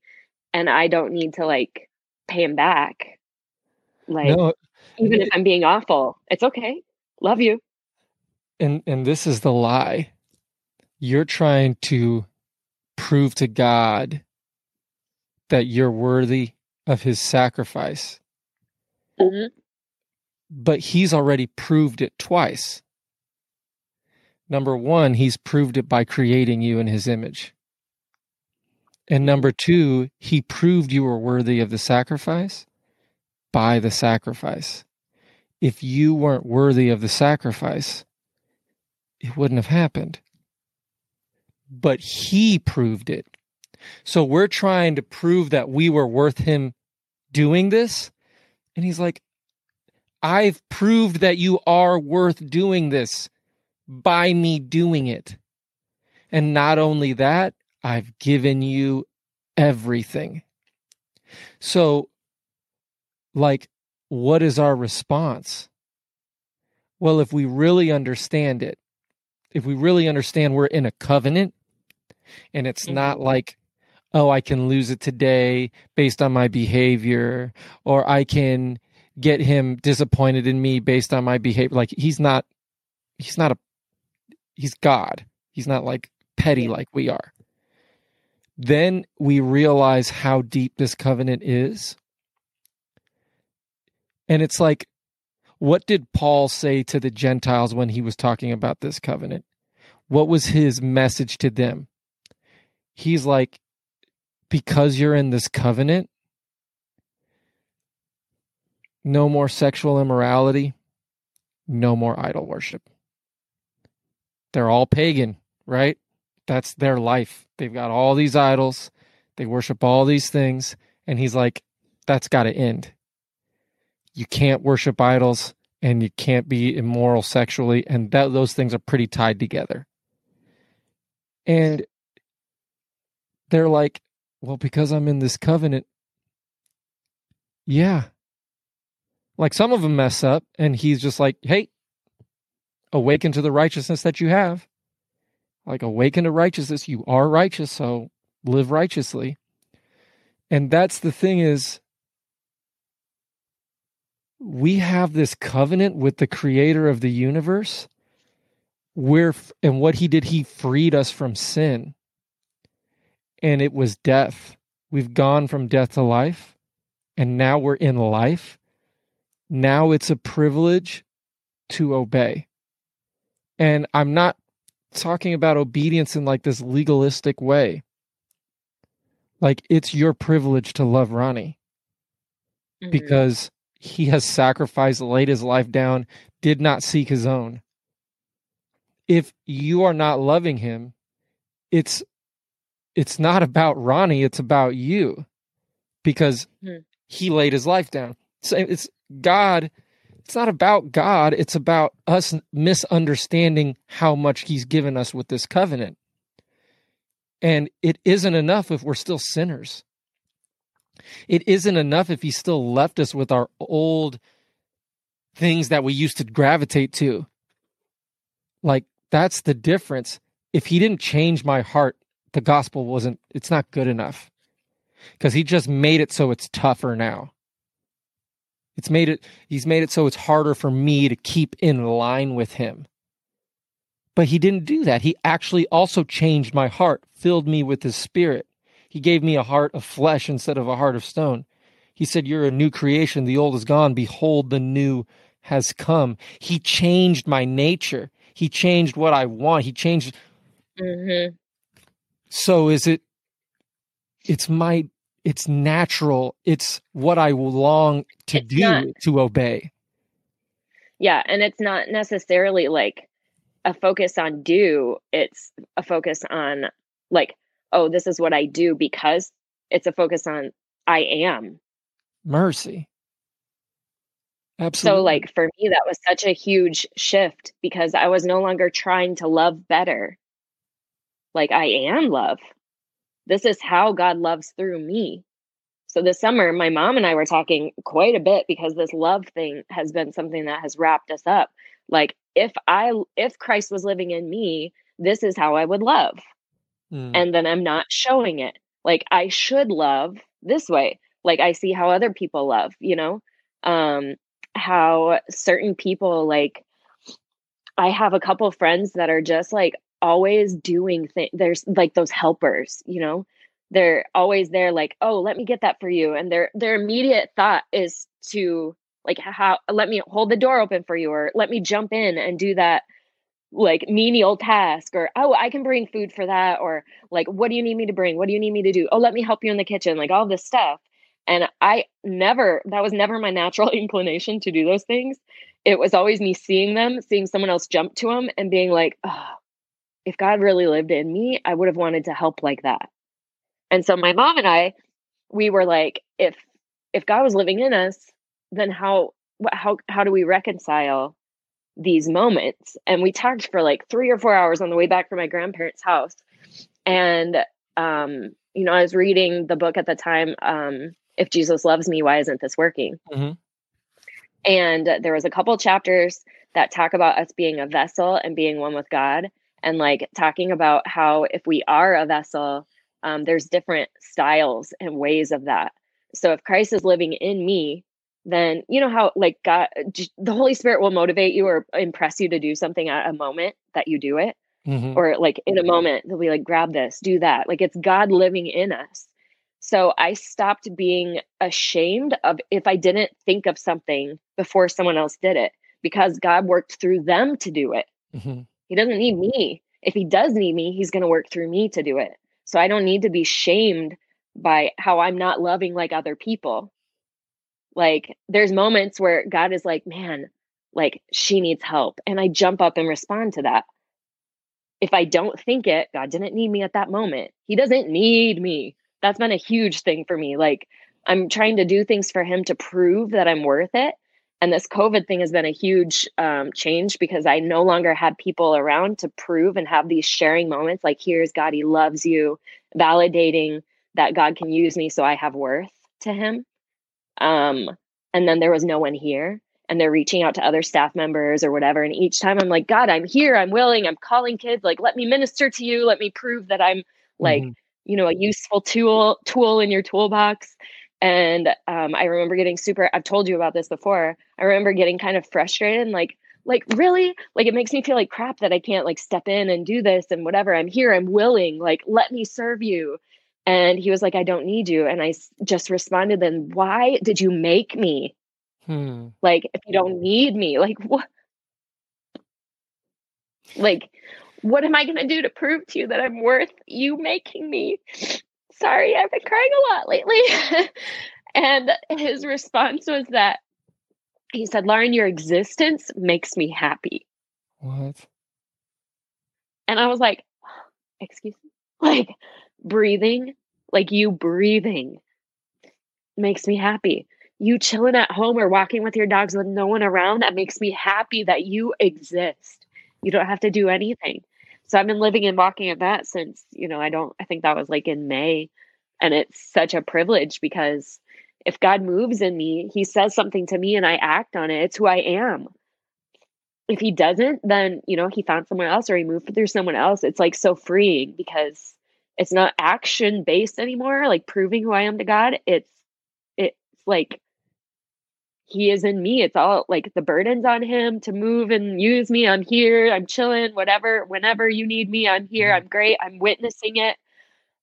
and i don't need to like pay him back like No, even if I'm being awful. It's okay. Love you. and and this is the lie. You're trying to prove to God that you're worthy of his sacrifice. Mhm. but he's already proved it twice. Number one, he's proved it by creating you in his image. And number two, he proved you were worthy of the sacrifice by the sacrifice. If you weren't worthy of the sacrifice, it wouldn't have happened. But he proved it. So we're trying to prove that we were worth him doing this. And he's like, I've proved that you are worth doing this by me doing it. And not only that, I've given you everything. So, like, what is our response? Well, if we really understand it, if we really understand we're in a covenant and it's mm-hmm. not like, oh, I can lose it today based on my behavior, or I can get him disappointed in me based on my behavior. Like, he's not, he's not a, he's God. He's not like petty like we are. Then we realize how deep this covenant is. And it's like, what did Paul say to the Gentiles when he was talking about this covenant? What was his message to them? He's like, because you're in this covenant, no more sexual immorality, no more idol worship. They're all pagan, right? That's their life. They've got all these idols. They worship all these things. And he's like, that's got to end. You can't worship idols and you can't be immoral sexually. And that, those things are pretty tied together. And they're like, well, because I'm in this covenant. Yeah. Like some of them mess up and he's just like, hey, awaken to the righteousness that you have like awaken to righteousness you are righteous so live righteously and that's the thing is we have this covenant with the creator of the universe where and what he did he freed us from sin and it was death we've gone from death to life and now we're in life now it's a privilege to obey and i'm not talking about obedience in like this legalistic way. Like it's your privilege to love Ronnie mm-hmm. because he has sacrificed, laid his life down, did not seek his own. If you are not loving him, it's it's not about Ronnie, it's about you because mm-hmm. he laid his life down. So it's God it's not about God, it's about us misunderstanding how much He's given us with this covenant. And it isn't enough if we're still sinners. It isn't enough if He still left us with our old things that we used to gravitate to. Like, that's the difference. If He didn't change my heart, the gospel wasn't, it's not good enough. Because He just made it so it's tougher now. It's made it he's made it so it's harder for me to keep in line with him. But he didn't do that. He actually also changed my heart, filled me with his spirit. He gave me a heart of flesh instead of a heart of stone. He said, You're a new creation. The old is gone. Behold, the new has come. He changed my nature. He changed what I want. He changed. Mm-hmm. So is it, it's my it's natural it's what i long to it's do not, to obey yeah and it's not necessarily like a focus on do it's a focus on like oh this is what i do because it's a focus on i am mercy absolutely so like for me that was such a huge shift because i was no longer trying to love better like i am love this is how God loves through me. So this summer, my mom and I were talking quite a bit because this love thing has been something that has wrapped us up. Like if I if Christ was living in me, this is how I would love. Mm. And then I'm not showing it. Like I should love this way. Like I see how other people love, you know? Um how certain people like I have a couple friends that are just like always doing things. There's like those helpers, you know, they're always there, like, oh, let me get that for you. And their their immediate thought is to like how let me hold the door open for you or let me jump in and do that like menial task or oh i can bring food for that or like what do you need me to bring? What do you need me to do? Oh let me help you in the kitchen like all this stuff. And i never that was never my natural inclination to do those things. It was always me seeing them seeing someone else jump to them and being like oh if god really lived in me i would have wanted to help like that. And so my mom and i we were like if if god was living in us then how how how do we reconcile these moments. And we talked for like three or four hours on the way back from my grandparents house. And um you know i was reading the book at the time um if jesus loves me why isn't this working? Mhm. and there was a couple chapters that talk about us being a vessel and being one with god and like talking about how if we are a vessel um, there's different styles and ways of that. So if christ is living in me then you know how like god the holy spirit will motivate you or impress you to do something at a moment that you do it. Mhm. or like in a moment they'll be like grab this do that. Like it's god living in us. So i stopped being ashamed of if i didn't think of something before someone else did it because god worked through them to do it. Mhm. he doesn't need me. If he does need me he's going to work through me to do it. So i don't need to be shamed by how i'm not loving like other people like there's moments where god is like man like she needs help. And i jump up and respond to that. If i don't think it god didn't need me at that moment. He doesn't need me. That's been a huge thing for me. Like i'm trying to do things for him to prove that i'm worth it. And this covid thing has been a huge um, change because i no longer had people around to prove and have these sharing moments like here's god he loves you validating that god can use me so i have worth to him um, and then there was no one here and they're reaching out to other staff members or whatever and each time i'm like god i'm here i'm willing i'm calling kids like let me minister to you let me prove that i'm like Mhm. you know a useful tool tool in your toolbox. And um, i remember getting super i've told you about this before i remember getting kind of frustrated and like like really? Like it makes me feel like crap that i can't like step in and do this and whatever i'm here i'm willing like let me serve you and he was like i don't need you. And I just responded then why did you make me? Hmm. like if you don't need me like what like what am i going to do to prove to you that i'm worth you making me? Sorry i've been crying a lot lately. And his response was that he said lauren your existence makes me happy. What? and i was like excuse me? Like breathing like you breathing makes me happy. You chilling at home or walking with your dogs with no one around that makes me happy that you exist. You don't have to do anything. So i've been living and walking at that since you know i don't i think that was like in may. And it's such a privilege because if god moves in me he says something to me and i act on it. It's who i am. If he doesn't then you know he found someone else or he moved through someone else. It's like so freeing because it's not action based anymore like proving who i am to god it's it's like he is in me it's all like the burden's on him to move and use me i'm here i'm chilling whatever whenever you need me i'm here i'm great i'm witnessing it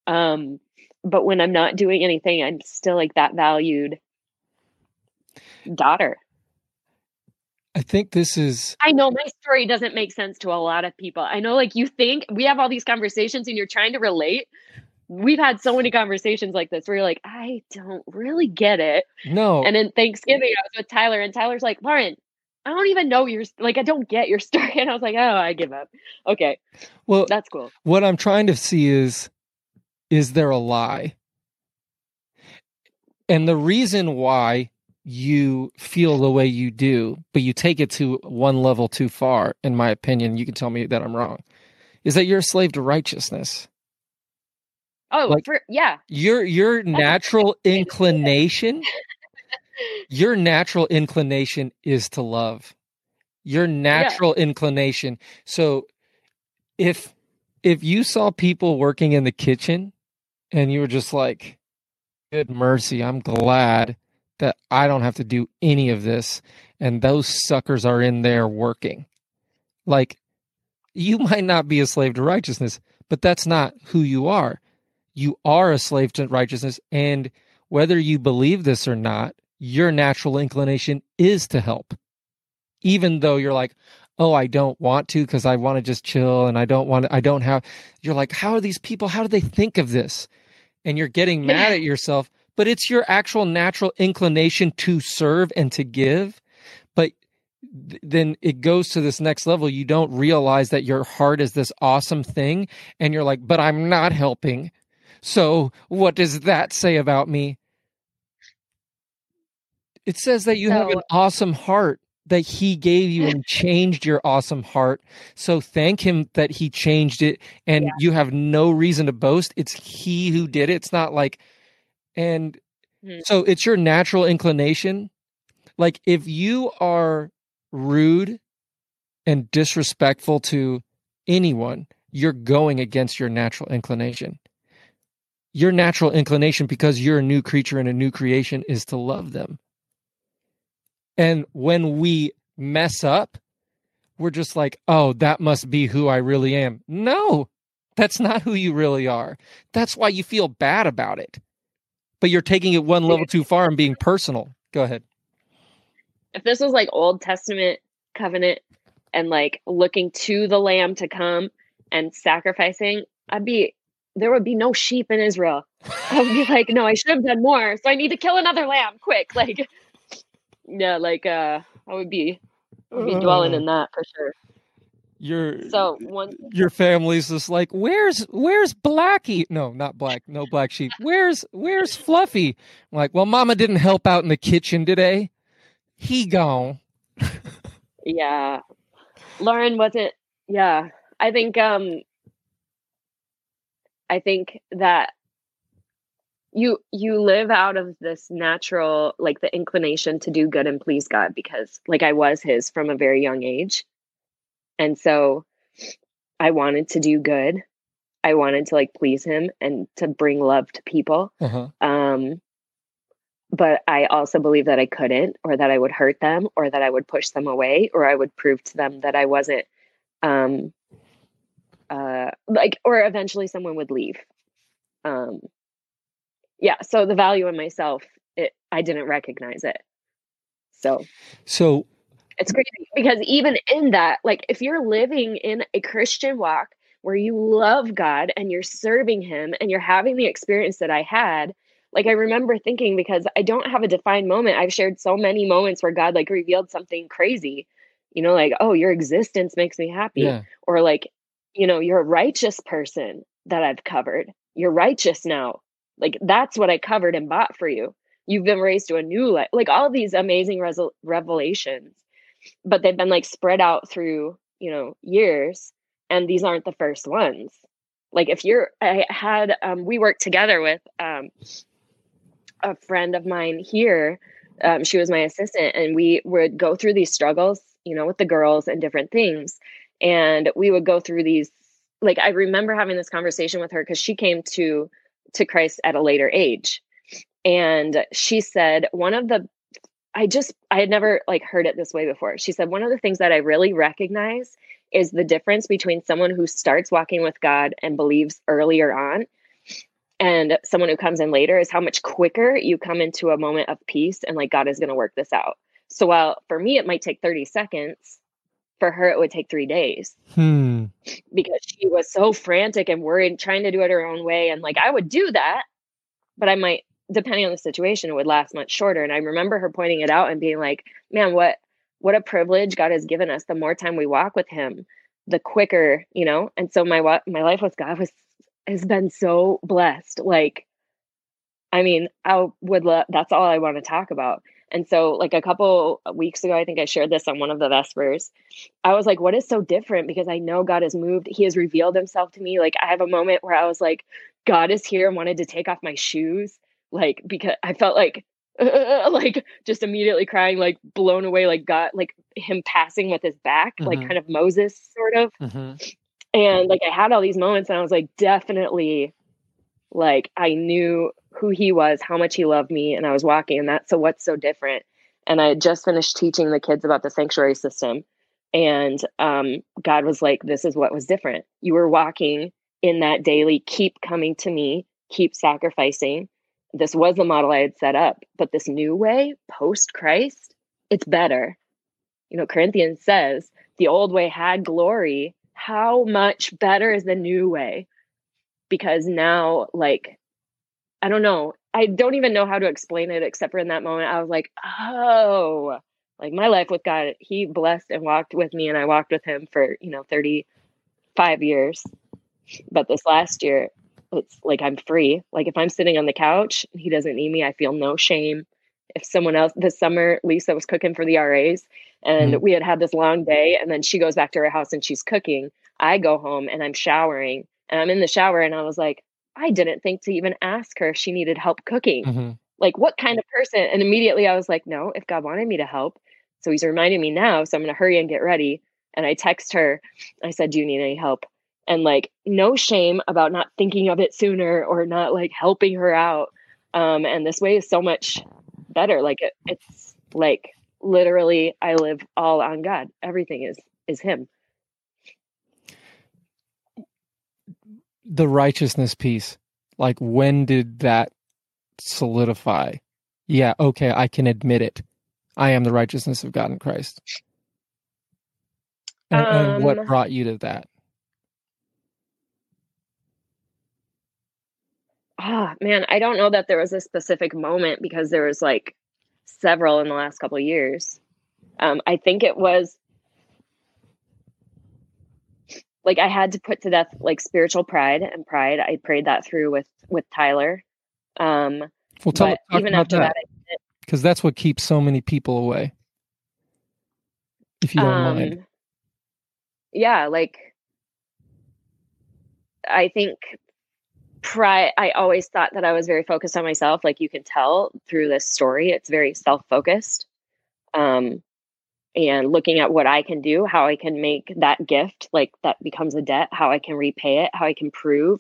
um but when i'm not doing anything i'm still like that valued daughter I think this is I know my story doesn't make sense to a lot of people. I know, like, you think we have all these conversations and you're trying to relate. We've had so many conversations like this where you're like, I don't really get it. no. And then Thanksgiving, I was with Tyler, and Tyler's like, Lauren, I don't even know your, like, I don't get your story. And I was like, oh, I give up. Okay, well, that's cool. what I'm trying to see is is there a lie? And the reason why you feel the way you do, but you take it to one level too far, in my opinion, you can tell me that I'm wrong, is that you're a slave to righteousness. Oh, Like- for, yeah. Your your natural inclination, your natural inclination is to love. Your natural inclination. So if if you saw people working in the kitchen and you were just like, good mercy, I'm glad that I don't have to do any of this and those suckers are in there working. Like you might not be a slave to righteousness, but that's not who you are. You are a slave to righteousness and whether you believe this or not, your natural inclination is to help. Even though you're like, oh, I don't want to because I want to just chill and I don't want to, I don't have, you're like, how are these people, how do they think of this? And you're getting mad at yourself, but it's your actual natural inclination to serve and to give. But then it goes to this next level. You don't realize that your heart is this awesome thing. And you're like, but I'm not helping. So what does that say about me? It says that you have an awesome heart that he gave you and changed your awesome heart. So thank him that he changed it and you have no reason to boast. It's he who did it. It's not like and Hmm. so it's your natural inclination. Like if you are rude and disrespectful to anyone, you're going against your natural inclination. Your natural inclination, because you're a new creature and a new creation, is to love them. And when we mess up, we're just like, oh, that must be who I really am. No, that's not who you really are. That's why you feel bad about it. But you're taking it one level too far and being personal. Go ahead. if this was like Old Testament covenant and like looking to the lamb to come and sacrificing, I'd be there would be no sheep in Israel. I would be like, no, I should have done more. So I need to kill another lamb quick. Like yeah, like uh I would be I would be dwelling in that for sure. Your So one your family's just like, where's where's Blackie? No, not black, no black sheep. Where's where's Fluffy? I'm like, well, Mama didn't help out in the kitchen today. He gone. yeah. Lauren wasn't yeah. I think um I think that you you live out of this natural like the inclination to do good and please God because like I was his from a very young age. And so I wanted to do good. I wanted to like please him and to bring love to people. Uh-huh. Um, but I also believe that I couldn't, or that I would hurt them, or that I would push them away, or I would prove to them that I wasn't, um, uh, like, or eventually someone would leave. Um, yeah. So the value in myself, it, I didn't recognize it. So So it's crazy because even in that, like if you're living in a Christian walk where you love God and you're serving Him and you're having the experience that I had, like I remember thinking because I don't have a defined moment. I've shared so many moments where God like revealed something crazy, you know, like, oh, your existence makes me happy. yeah. Or like, you know, you're a righteous person that I've covered. You're righteous now. Like that's what I covered and bought for you. You've been raised to a new life. Like all these amazing revelations but they've been like spread out through you know years and these aren't the first ones. Like if you're i had um we worked together with um a friend of mine here um she was my assistant and we would go through these struggles you know with the girls and different things and we would go through these like i remember having this conversation with her because she came to to christ at a later age and she said one of the I just I had never like heard it this way before. She said one of the things that I really recognize is the difference between someone who starts walking with God and believes earlier on and someone who comes in later is how much quicker you come into a moment of peace and like God is going to work this out. So while for me it might take 30 seconds, for her it would take 3 days Hmm. because she was so frantic and worried trying to do it her own way and like I would do that, but I might depending on the situation, it would last much shorter. And I remember her pointing it out and being like, man, what what a privilege God has given us. The more time we walk with him, the quicker, you know? And so my my life with God was has been so blessed. Like, I mean, I would love that's all I want to talk about. And so, like a couple weeks ago, I think I shared this on one of the Vespers. I was like, what is so different? Because I know God has moved. He has revealed himself to me. Like, I have a moment where I was like, God is here and wanted to take off my shoes like because I felt like uh, like just immediately crying, like blown away, like God, like him passing with his back, like Mhm. kind of Moses sort of. Mhm. And like I had all these moments, and I was like, definitely, like I knew who he was, how much he loved me, and I was walking and that. So what's so different? And I had just finished teaching the kids about the sanctuary system, and um, God was like, "This is what was different. You were walking in that daily. Keep coming to me. Keep sacrificing." This was the model I had set up, but this new way post Christ, it's better. You know, Corinthians says the old way had glory. How much better is the new way? Because now, like, I don't know. I don't even know how to explain it except for in that moment, I was like, oh, like my life with God, He blessed and walked with me, and I walked with Him for, you know, 35 years. But this last year, it's like I'm free. Like if I'm sitting on the couch, He doesn't need me. I feel no shame. If someone else, this summer, Lisa was cooking for the RAs, and mm we had had this long day, and then she goes back to her house and she's cooking. I go home and I'm showering, and I'm in the shower, and I was like, I didn't think to even ask her if she needed help cooking. Mm-hmm. Like, what kind of person? And immediately I was like, no, if God wanted me to help. So he's reminding me now. So I'm going to hurry and get ready. And I text her. I said, Do you need any help? And like, no shame about not thinking of it sooner or not like helping her out. Um, and this way is so much better. Like, it, it's like literally, I live all on God. Everything is is Him. the righteousness piece, like when did that solidify? Yeah, okay, I can admit it. I am the righteousness of God in Christ. And, um, and what um, brought you to that? Ah, oh, man, I don't know that there was a specific moment because there was like several in the last couple of years. Um, I think it was like I had to put to death like spiritual pride and pride. I prayed that through with with Tyler. Um, well, tell, even after that because that's what keeps so many people away. If you don't um, mind, yeah, like I think pride. I always thought that I was very focused on myself. Like you can tell through this story, it's very self focused. Um, and looking at what I can do, how I can make that gift, like that becomes a debt, how I can repay it, how I can prove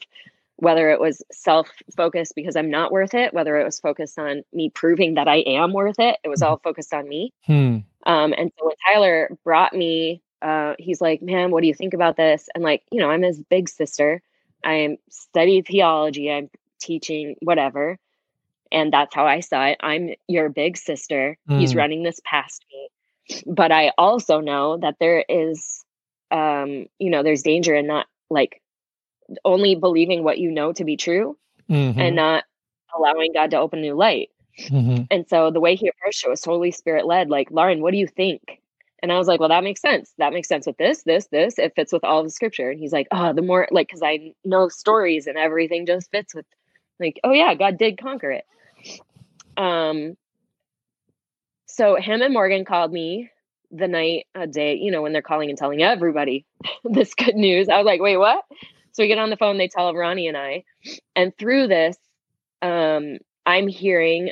whether it was self focused because I'm not worth it, whether it was focused on me proving that I am worth it. It was all focused on me. Hmm. Um, and so when Tyler brought me, uh, he's like, man, what do you think about this? And like, you know, I'm his big sister. I'm studying theology. I'm teaching whatever. And that's how I saw it. I'm your big sister. He's hmm. running this past me but I also know that there is, um, you know, there's danger in not like only believing what you know to be true mm-hmm. and not allowing God to open new light. Mm-hmm. And so the way he approached it was totally spirit led. Like, Lauren, what do you think? And I was like, well, that makes sense. That makes sense with this, this, this. It fits with all the scripture. And he's like, oh, the more like, cause I know stories and everything just fits with like, oh yeah, God did conquer it. Um, so him and Morgan called me the night a day, you know, when they're calling and telling everybody this good news. I was like, wait, what? So we get on the phone, they tell Ronnie and I. And through this, um, I'm hearing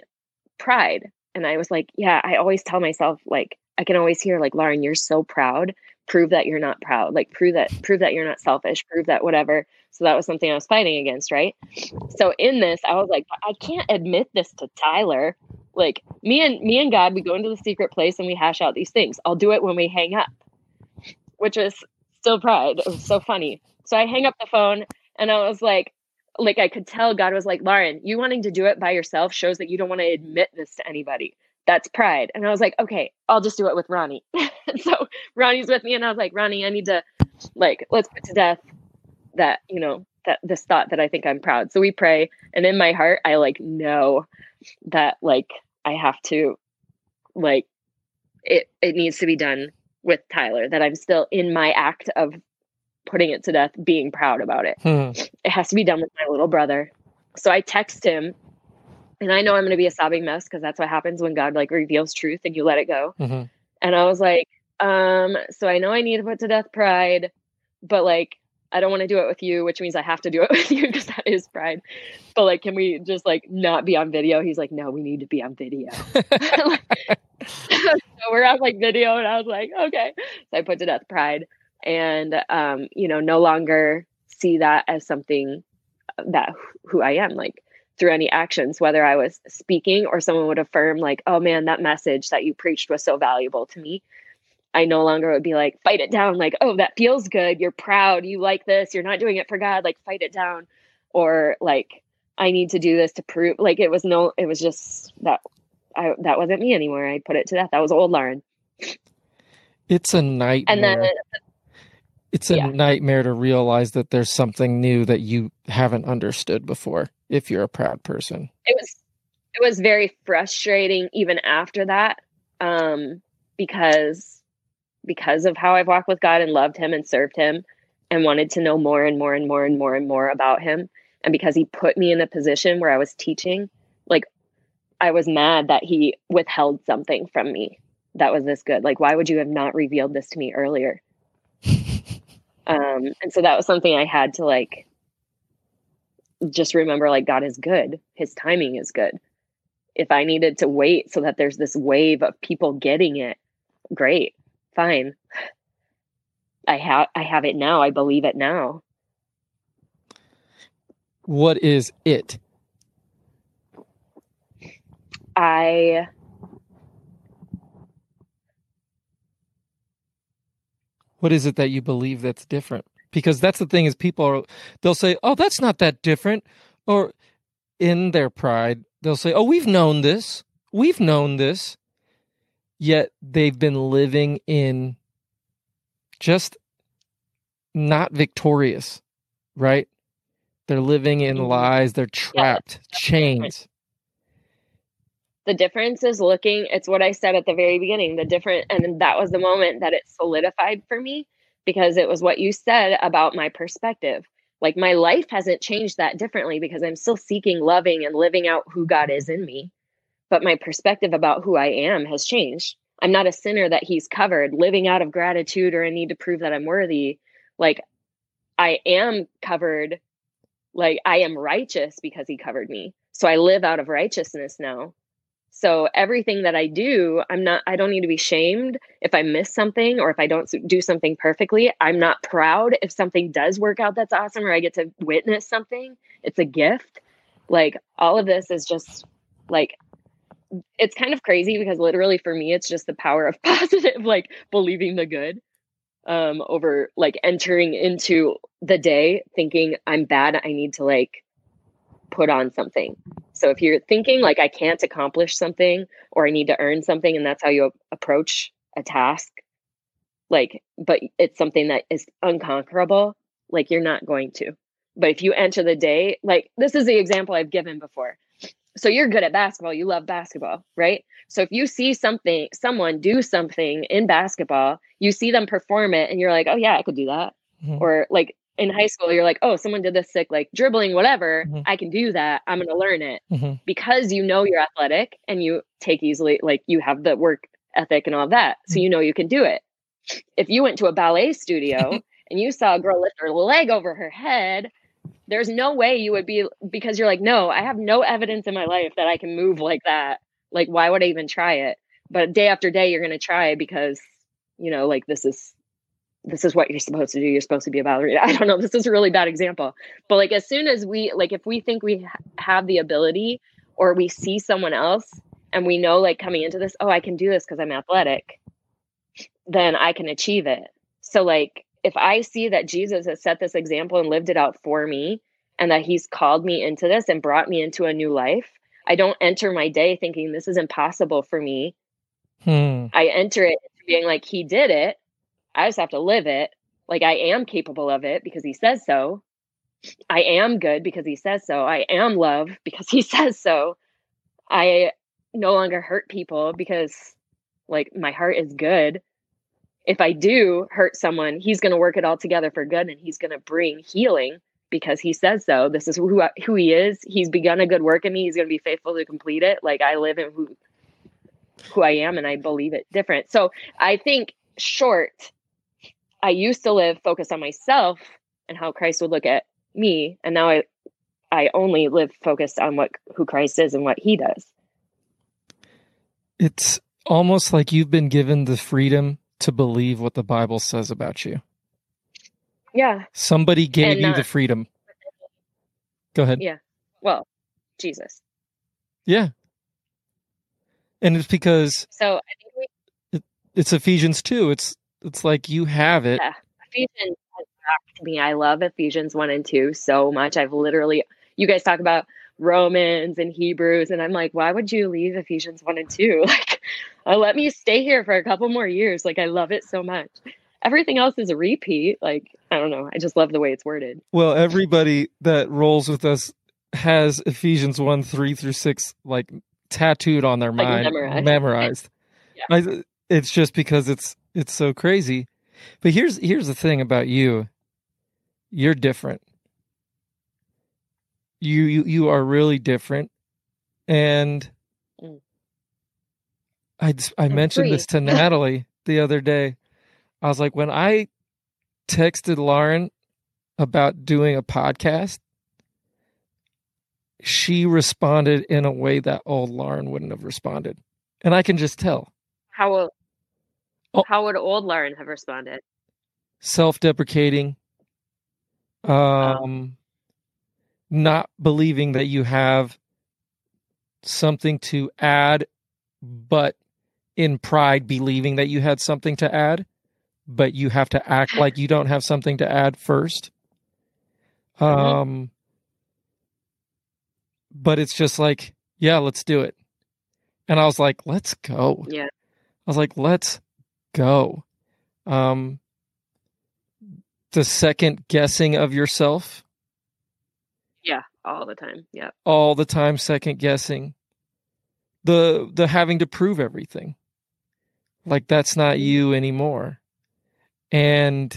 pride. And I was like, yeah, I always tell myself, like, I can always hear, like, Lauren, you're so proud. Prove that you're not proud. Like, prove that, prove that you're not selfish. Prove that whatever. So that was something I was fighting against, right? So in this, I was like, I can't admit this to Tyler like me and me and God, we go into the secret place and we hash out these things. I'll do it when we hang up, which is still pride. It was so funny. So I hang up the phone and I was like, like I could tell God was like, Lauren, you wanting to do it by yourself shows that you don't want to admit this to anybody. That's pride. And I was like, okay, I'll just do it with Ronnie. so Ronnie's with me and I was like, Ronnie, I need to like, let's put to death that, you know, that this thought that I think I'm proud. So we pray. And in my heart, I like know that like I have to like it it needs to be done with Tyler that I'm still in my act of putting it to death being proud about it. Hmm. It has to be done with my little brother. So I text him and I know I'm going to be a sobbing mess because that's what happens when God like reveals truth and you let it go. Mm-hmm. And I was like, um, so I know I need to put to death pride, but like I don't want to do it with you, which means I have to do it with you because that is pride. But like, can we just like not be on video? He's like, no, we need to be on video. so we're on like video, and I was like, okay. So I put to death pride, and um, you know, no longer see that as something that who I am. Like through any actions, whether I was speaking or someone would affirm, like, oh man, that message that you preached was so valuable to me. I no longer would be like, fight it down, like, oh, that feels good. You're proud. You like this. You're not doing it for God. Like, fight it down. Or like, I need to do this to prove like it was no it was just that I that wasn't me anymore. I put it to that. That was old Lauren. It's a nightmare. And then it's a yeah. nightmare to realize that there's something new that you haven't understood before if you're a proud person. it was it was very frustrating even after that um because because of how I've walked with God and loved him and served him and wanted to know more and more and more and more and more about him and because he put me in a position where I was teaching like I was mad that he withheld something from me that was this good like why would you have not revealed this to me earlier um and so that was something I had to like just remember like God is good his timing is good if I needed to wait so that there's this wave of people getting it, great, fine. I have I have it now. I believe it now. What is it? I What is it that you believe that's different? Because that's the thing is people are they'll say, "Oh, that's not that different," or in their pride, they'll say, "Oh, we've known this. We've known this." Yet they've been living in just not victorious, right? They're living in Mhm. lies, they're trapped, chains. The difference is looking it's what I said at the very beginning. The different and that was the moment that it solidified for me because it was what you said about my perspective. Like my life hasn't changed that differently because I'm still seeking loving and living out who God is in me. But my perspective about who I am has changed. I'm not a sinner that he's covered, living out of gratitude or a need to prove that I'm worthy. Like I am covered, like I am righteous because he covered me. So I live out of righteousness now. So everything that I do, I'm not I don't need to be shamed if I miss something or if I don't do something perfectly. I'm not proud if something does work out that's awesome or I get to witness something. It's a gift. Like all of this is just like it's kind of crazy because literally for me it's just the power of positive like believing the good um over like entering into the day thinking I'm bad, I need to like put on something. So if you're thinking like I can't accomplish something or I need to earn something and that's how you approach a task, like but it's something that is unconquerable, like you're not going to. But if you enter the day, like this is the example I've given before. So you're good at basketball, you love basketball, right? So if you see something, someone do something in basketball, you see them perform it and you're like, "Oh yeah, I could do that." Mhm. Or like in high school, you're like, "Oh, someone did this sick like dribbling whatever, Mhm. I can do that. I'm going to learn it." Mhm. because you know you're athletic and you take easily like you have the work ethic and all that so you know you can do it if you went to a ballet studio and you saw a girl lift her leg over her head there's no way you would be because you're like no i have no evidence in my life that i can move like that like why would i even try it but day after day you're going to try because you know like this is this is what you're supposed to do. You're supposed to be a ballerina i don't know. This is a really bad example. But like as soon as we like if we think we ha- have the ability or we see someone else and we know like coming into this oh i can do this because i'm athletic then i can achieve it. So like if i see that jesus has set this example and lived it out for me and that he's called me into this and brought me into a new life i don't enter my day thinking this is impossible for me. Hmm. I enter it being like, he did it. I just have to live it. Like, I am capable of it because he says so. I am good because he says so. I am love because he says so. I no longer hurt people because, like, my heart is good. If I do hurt someone, he's going to work it all together for good and he's going to bring healing because he says so. This is who, I, who he is. He's begun a good work in me. He's going to be faithful to complete it. Like, I live in who who I am and I believe it different. So I think short, I used to live focused on myself and how Christ would look at me. And now I I only live focused on what who Christ is and what he does. It's almost like you've been given the freedom to believe what the Bible says about you. Yeah. Somebody gave And you not- the freedom. Go ahead. Yeah. Well, Jesus. Yeah. And it's because So I think we it's Ephesians 2. It's it's like you have it. Yeah. Ephesians has rocked me. I love Ephesians 1 and 2 so much. I've literally, you guys talk about Romans and Hebrews. And I'm like, why would you leave Ephesians 1 and 2? Like, uh, let me stay here for a couple more years. Like, I love it so much. Everything else is a repeat. Like, I don't know. I just love the way it's worded. Well, everybody that rolls with us has Ephesians 1 3 through 6 like tattooed on their Like, mind, memorized. memorized. Yeah. I, it's just because it's it's so crazy. But here's here's the thing about you. You're different. You you you are really different. And Mm. I I mentioned this to Natalie the other day. I was like when I texted Lauren about doing a podcast, she responded in a way that old Lauren wouldn't have responded. And I can just tell. How will, Oh. how would old Lauren have responded? self-deprecating um not believing that you have something to add but in pride believing that you had something to add but you have to act like you don't have something to add first um but it's just like yeah let's do it and i was like let's go Yeah. I was like, let's go. Um, the second guessing of yourself Yeah. All the time. Yeah. all the time, second guessing. The the having to prove everything, like that's not you anymore. And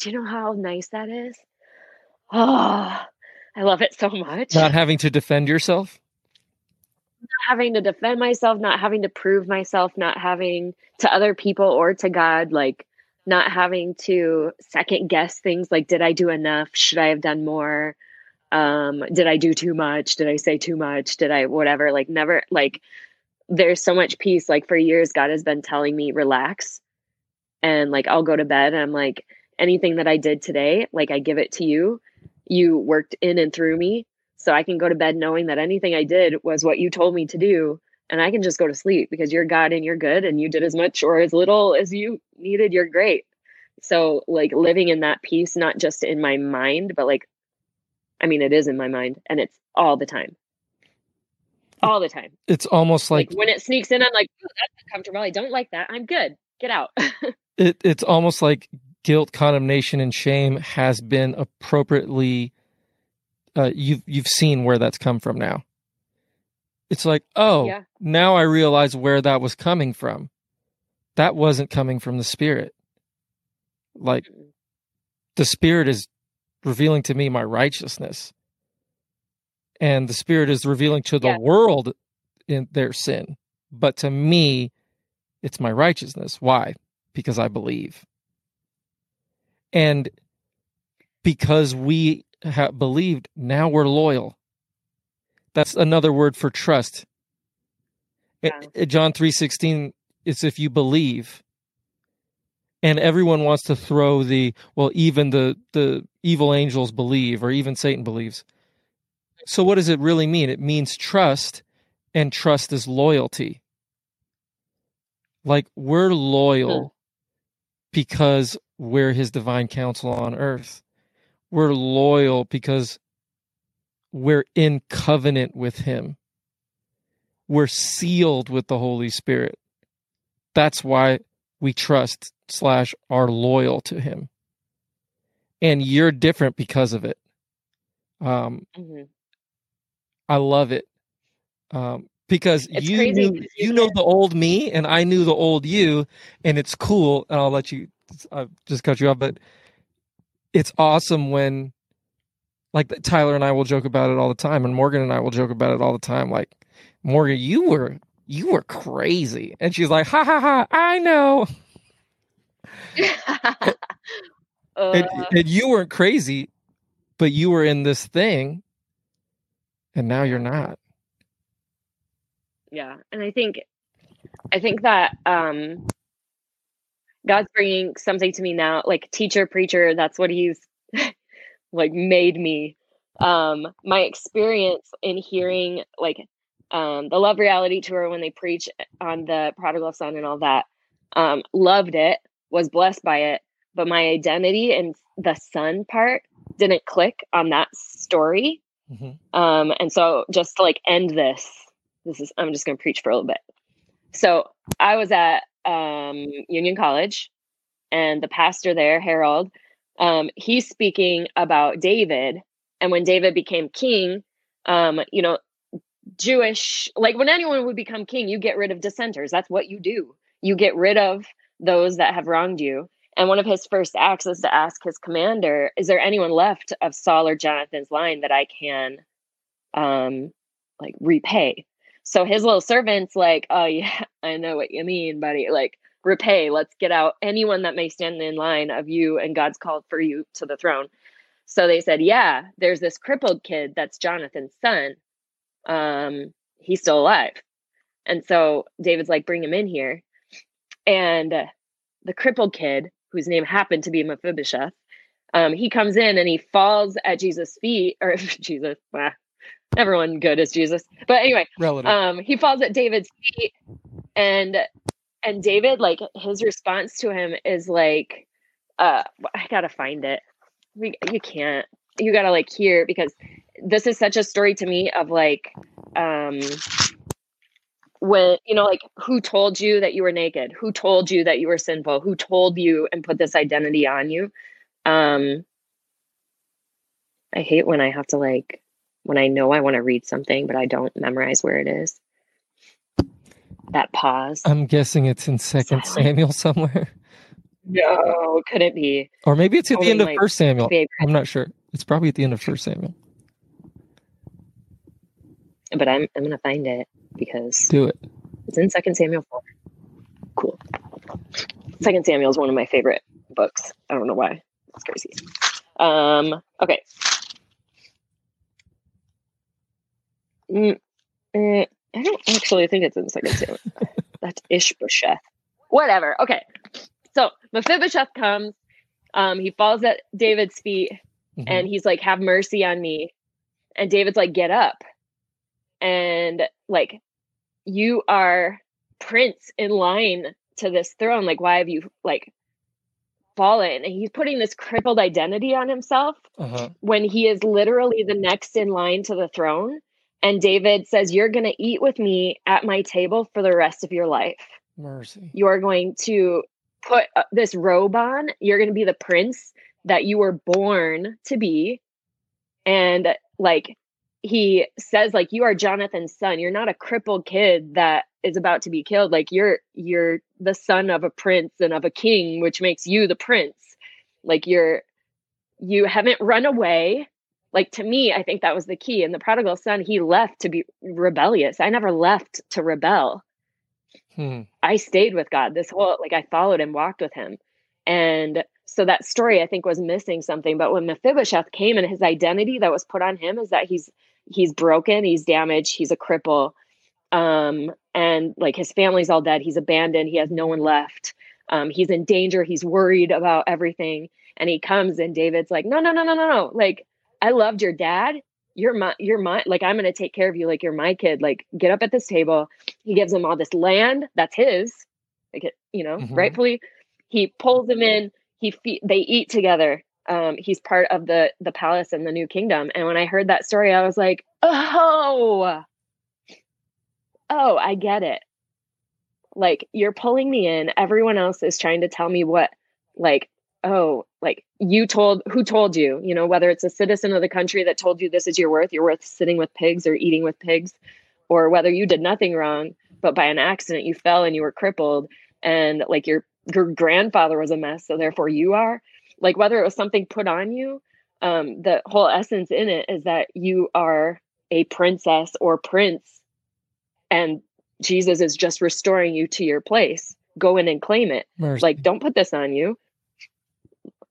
Do you know how nice that is? Oh, I love it so much. not having to defend yourself. Having to defend myself, not having to prove myself, not having to other people or to God, like not having to second guess things like, did I do enough? Should I have done more? Um, did I do too much? Did I say too much? Did I whatever? Like, never, like, there's so much peace. Like, for years, God has been telling me, relax. And like, I'll go to bed and I'm like, anything that I did today, like, I give it to you. You worked in and through me so I can go to bed knowing that anything I did was what you told me to do. And I can just go to sleep because you're God and you're good and you did as much or as little as you needed. You're great. So, like, living in that peace, not just in my mind, but like, I mean, it is in my mind and it's all the time. All the time. It's almost Like, like when it sneaks in, I'm like, "Ooh, that's uncomfortable. I don't like that. I'm good. Get out. it, it's almost like guilt, condemnation, and shame has been appropriately. Uh, you've you've seen where that's come from now. It's like, oh, Yeah. now I realize where that was coming from. That wasn't coming from the spirit. Like the spirit is revealing to me my righteousness, and the spirit is revealing to the Yeah. world in their sin. But to me, it's my righteousness. Why? Because I believe. And because we have believed, now we're loyal. That's another word for trust. Yeah. I- John 3:16 is if you believe. And everyone wants to throw the well even the the evil angels believe or even Satan believes. So what does it really mean? It means trust and trust is loyalty. Like we're hmm. loyal because we're his divine counsel on earth. We're loyal because we're in covenant with him. We're sealed with the Holy Spirit. That's why we trust slash are loyal to him. And you're different because of it. Um, Mhm. I love it. Um, because It's you crazy knew, you you know the old me and I knew the old you and it's cool and I'll let you I just cut you off but it's awesome when like Tyler and I will joke about it all the time and Morgan and I will joke about it all the time like Morgan you were you were crazy. And she's like ha ha ha I know. And, Uh, and you weren't crazy but you were in this thing and now you're not. Yeah and i think i think that um god's bringing something to me now like teacher preacher that's what he's like made me um my experience in hearing like um the love reality tour when they preach on the prodigal son and all that um loved it was blessed by it but my identity and the son part didn't click on that story. Mm-hmm. Um, and so just to like end this, this is I'm just gonna preach for a little bit. So I was at um, Union College, and the pastor there, Harold, um, he's speaking about David, and when David became king, um, you know, Jewish, like when anyone would become king, you get rid of dissenters. That's what you do. You get rid of those that have wronged you. And one of his first acts is to ask his commander, is there anyone left of Saul or Jonathan's line that I can um like repay? So his little servant's like, Oh yeah, I know what you mean, buddy. Like, repay, let's get out anyone that may stand in line of you and God's called for you to the throne. So they said, Yeah, there's this crippled kid that's Jonathan's son. Um, he's still alive. And so David's like, bring him in here. And the crippled kid, whose name happened to be Mephibosheth, um, he comes in and he falls at Jesus' feet, or Jesus, ah, everyone good is Jesus. But anyway, Relative. um, he falls at David's feet, and and David, like his response to him is like, uh, I gotta find it. We, you can't. You gotta like hear because this is such a story to me of like, um, when you know like who told you that you were naked who told you that you were sinful who told you and put this identity on you um i hate when i have to like when i know i want to read something but i don't memorize where it is that pause I'm guessing it's in Second. Samuel somewhere, no could it be or maybe it's at the end of First Samuel. favorite. I'm not sure. It's probably at the end of First Samuel. but i'm i'm gonna find it because Do it. it's in second samuel 4 cool second samuel is one of my favorite books i don't know why it's crazy um okay Mm, eh, I don't actually think it's in Second Samuel. That's Ishbosheth. Whatever. Okay. So Mephibosheth comes. Um, he falls at David's feet Mhm. and he's like, "Have mercy on me." And David's like, "Get up." And like, you are prince in line to this throne. Like, why have you like fallen? And he's putting this crippled identity on himself Uh-huh. when he is literally the next in line to the throne. And David says, You're going to eat with me at my table for the rest of your life. Mercy. You're going to put uh, this robe on. You're going to be the prince that you were born to be. And like he says, like, you are Jonathan's son. You're not a crippled kid that is about to be killed. Like you're you're the son of a prince and of a king, which makes you the prince. Like you're you haven't run away like to me i think that was the key. And the prodigal son he left to be rebellious. I never left to rebel. Hmm. i stayed with god this whole like i followed and walked with him. And so that story i think was missing something. But when mephibosheth came and his identity that was put on him is that he's he's broken he's damaged he's a cripple. Um and like his family's all dead. He's abandoned. He has no one left. Um he's in danger. He's worried about everything. And he comes and david's like no no no no no no. Like I loved your dad. You're my, you're my, like, I'm going to take care of you. Like, you're my kid. Like, get up at this table. He gives him all this land that's his, like, it- you know, Mhm. rightfully. He pulls him in. He, fe- they eat together. Um, he's part of the, the palace and the new kingdom. And when I heard that story, I was like, oh, oh, I get it. Like, you're pulling me in. Everyone else is trying to tell me what, like, oh, like you told who told you, you know, whether it's a citizen of the country that told you this is your worth, you're worth sitting with pigs or eating with pigs, or whether you did nothing wrong, but by an accident you fell and you were crippled and like your your grandfather was a mess, so therefore you are. Like whether it was something put on you, um, the whole essence in it is that you are a princess or prince, and Jesus is just restoring you to your place. Go in and claim it Mercy. like don't put this on you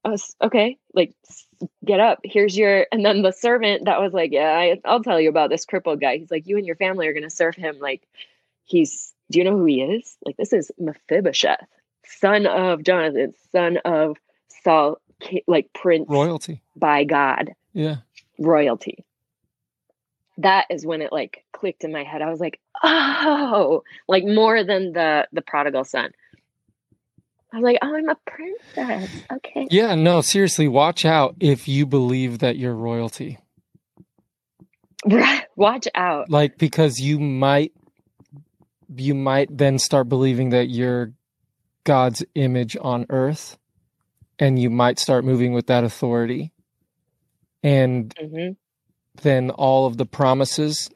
us okay like get up here's your and then the servant that was like yeah I, i'll tell you about this crippled guy. He's like you and your family are going to serve him like he's do you know who he is? Like this is mephibosheth son of jonathan son of saul like prince royalty. by god. Yeah. royalty. That is when it like clicked in my head. I was like oh like more than the the prodigal son I'm like, oh, I'm a princess. Okay. Yeah, no, seriously, watch out if you believe that you're royalty. Watch out. Like because you might you might then start believing that you're God's image on earth and you might start moving with that authority. And hmm then all of the promises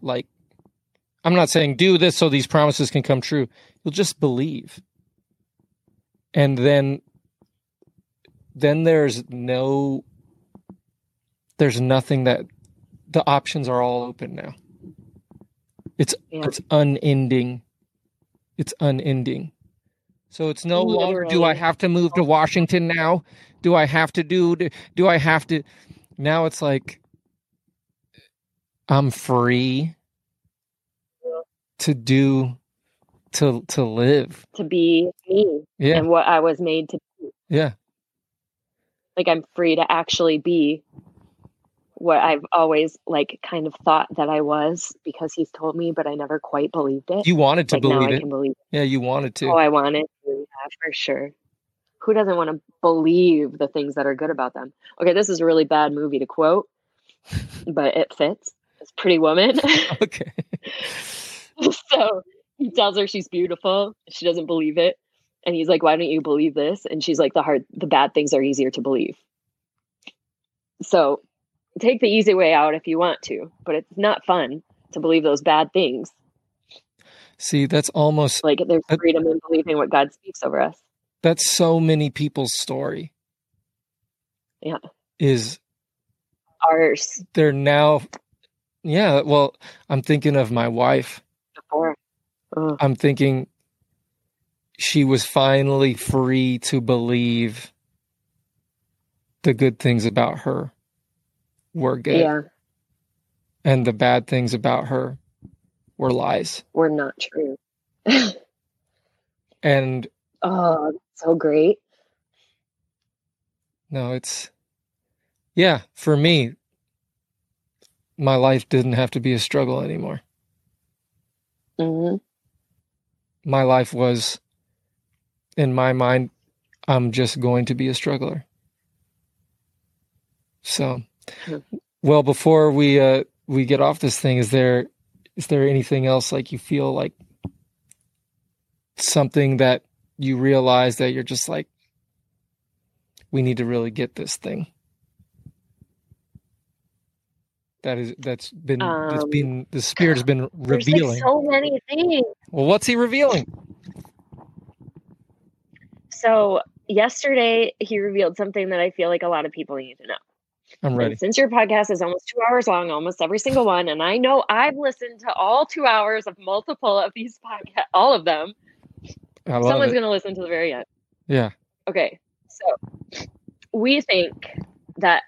like I'm not saying do this so these promises can come true. You'll just believe. And then then there's no there's nothing that the options are all open now. It's Yeah. it's unending. It's unending. So it's no longer do I have to move to Washington now? Do I have to do do I have to now it's like I'm free to do to to live. To be me Yeah. and what I was made to be. Yeah. Like I'm free to actually be what I've always like kind of thought that I was because he's told me, but I never quite believed it. You wanted to like now believe I it. can believe Yeah, you wanted to. Oh, I wanted to, yeah, for sure. Who doesn't want to believe the things that are good about them? Okay, this is a really bad movie to quote, but it fits. It's Pretty Woman. okay. so he tells her she's beautiful. She doesn't believe it. And he's like, Why don't you believe this? And she's like, The hard, the bad things are easier to believe. So take the easy way out if you want to, but it's not fun to believe those bad things. See, that's almost Like there's That- freedom in believing what God speaks over us. that's so many people's story. Yeah. Is Ours they're now yeah, well, I'm thinking of my wife. before. Ugh. I'm thinking she was finally free to believe the good things about her were good Yeah, and the bad things about her were lies. we're not true. And oh, so great. no, it's yeah, for me my life didn't have to be a struggle anymore. hmm my life was in my mind i'm just going to be a struggler. So well before we uh we get off this thing is there is there anything else like you feel like something that you realize that you're just like we need to really get this thing that is that's been that's Um, been the spirit has been revealing like so many things. well what's he revealing So yesterday he revealed something that I feel like a lot of people need to know. i'm And ready since your podcast is almost two hours long, almost every single one, and I know I've listened to all two hours of multiple of these podcasts, all of them. Someone's going to listen to the very end. yeah Okay, so we think that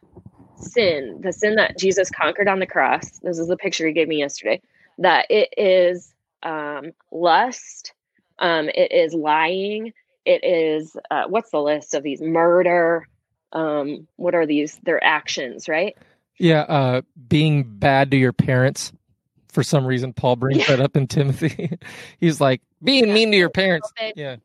sin, the sin that Jesus conquered on the cross, this is the picture he gave me yesterday, that it is um, lust, um, it is lying, it is, uh, what's the list of these? Murder. Um, what are these? They're actions, right? Yeah, uh, being bad to your parents. For some reason, Paul brings Yeah. that up in Timothy. He's like, being Yeah. mean to your parents. Yeah.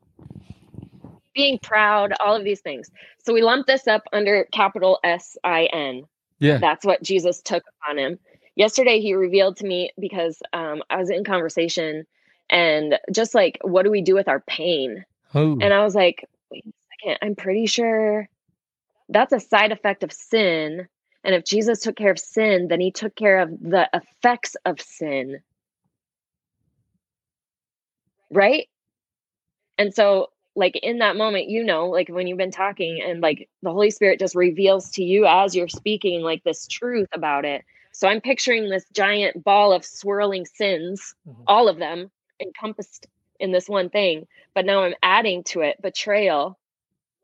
Being proud, all of these things. So we lump this up under capital S I N. Yeah. That's what Jesus took on him. Yesterday, he revealed to me because um, I was in conversation and just like, what do we do with our pain? Oh, And I was like, wait a second, I'm pretty sure that's a side effect of sin. And if Jesus took care of sin, then he took care of the effects of sin. Right? And so, like, in that moment, you know, like when you've been talking and like the Holy Spirit just reveals to you as you're speaking, like this truth about it. So I'm picturing this giant ball of swirling sins, Mhm. all of them encompassed in this one thing. But now I'm adding to it betrayal,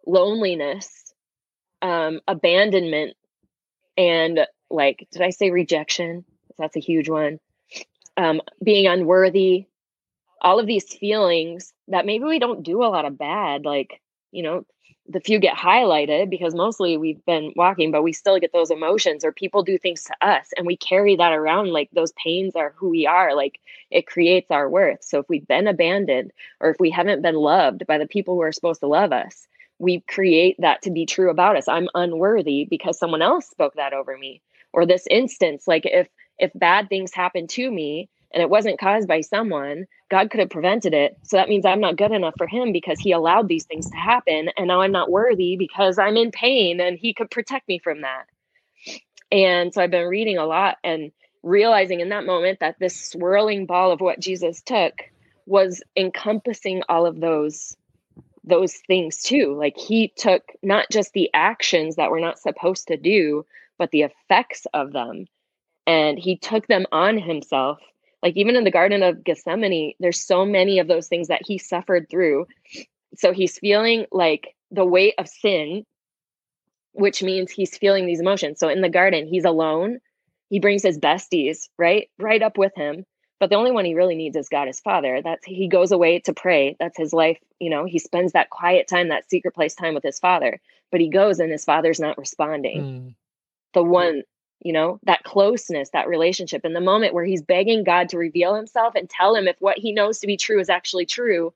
loneliness, um, abandonment, and like, did I say rejection? That's a huge one. Um, being unworthy, all of these feelings that maybe we don't do a lot of bad, like, you know, the few get highlighted because mostly we've been walking, but we still get those emotions or people do things to us and we carry that around like those pains are who we are. Like it creates our worth. So if we've been abandoned or if we haven't been loved by the people who are supposed to love us, we create that to be true about us. I'm unworthy because someone else spoke that over me. Or this instance, like if if bad things happen to me and it wasn't caused by someone, God could have prevented it. So that means I'm not good enough for him because he allowed these things to happen. And now I'm not worthy because I'm in pain and he could protect me from that. And so I've been reading a lot and realizing in that moment that this swirling ball of what Jesus took was encompassing all of those those things too like he took not just the actions that we're not supposed to do but the effects of them and he took them on himself like even in the garden of gethsemane there's so many of those things that he suffered through. So he's feeling like the weight of sin which means he's feeling these emotions. So in the garden he's alone. He brings his besties right right up with him. But the only one he really needs is god his father. That's he goes away to pray. That's his life you know. He spends that quiet time that secret place time with his father. But he goes and his father's not responding. Mm. the one you know, that closeness, that relationship. In the moment where he's begging God to reveal himself and tell him if what he knows to be true is actually true,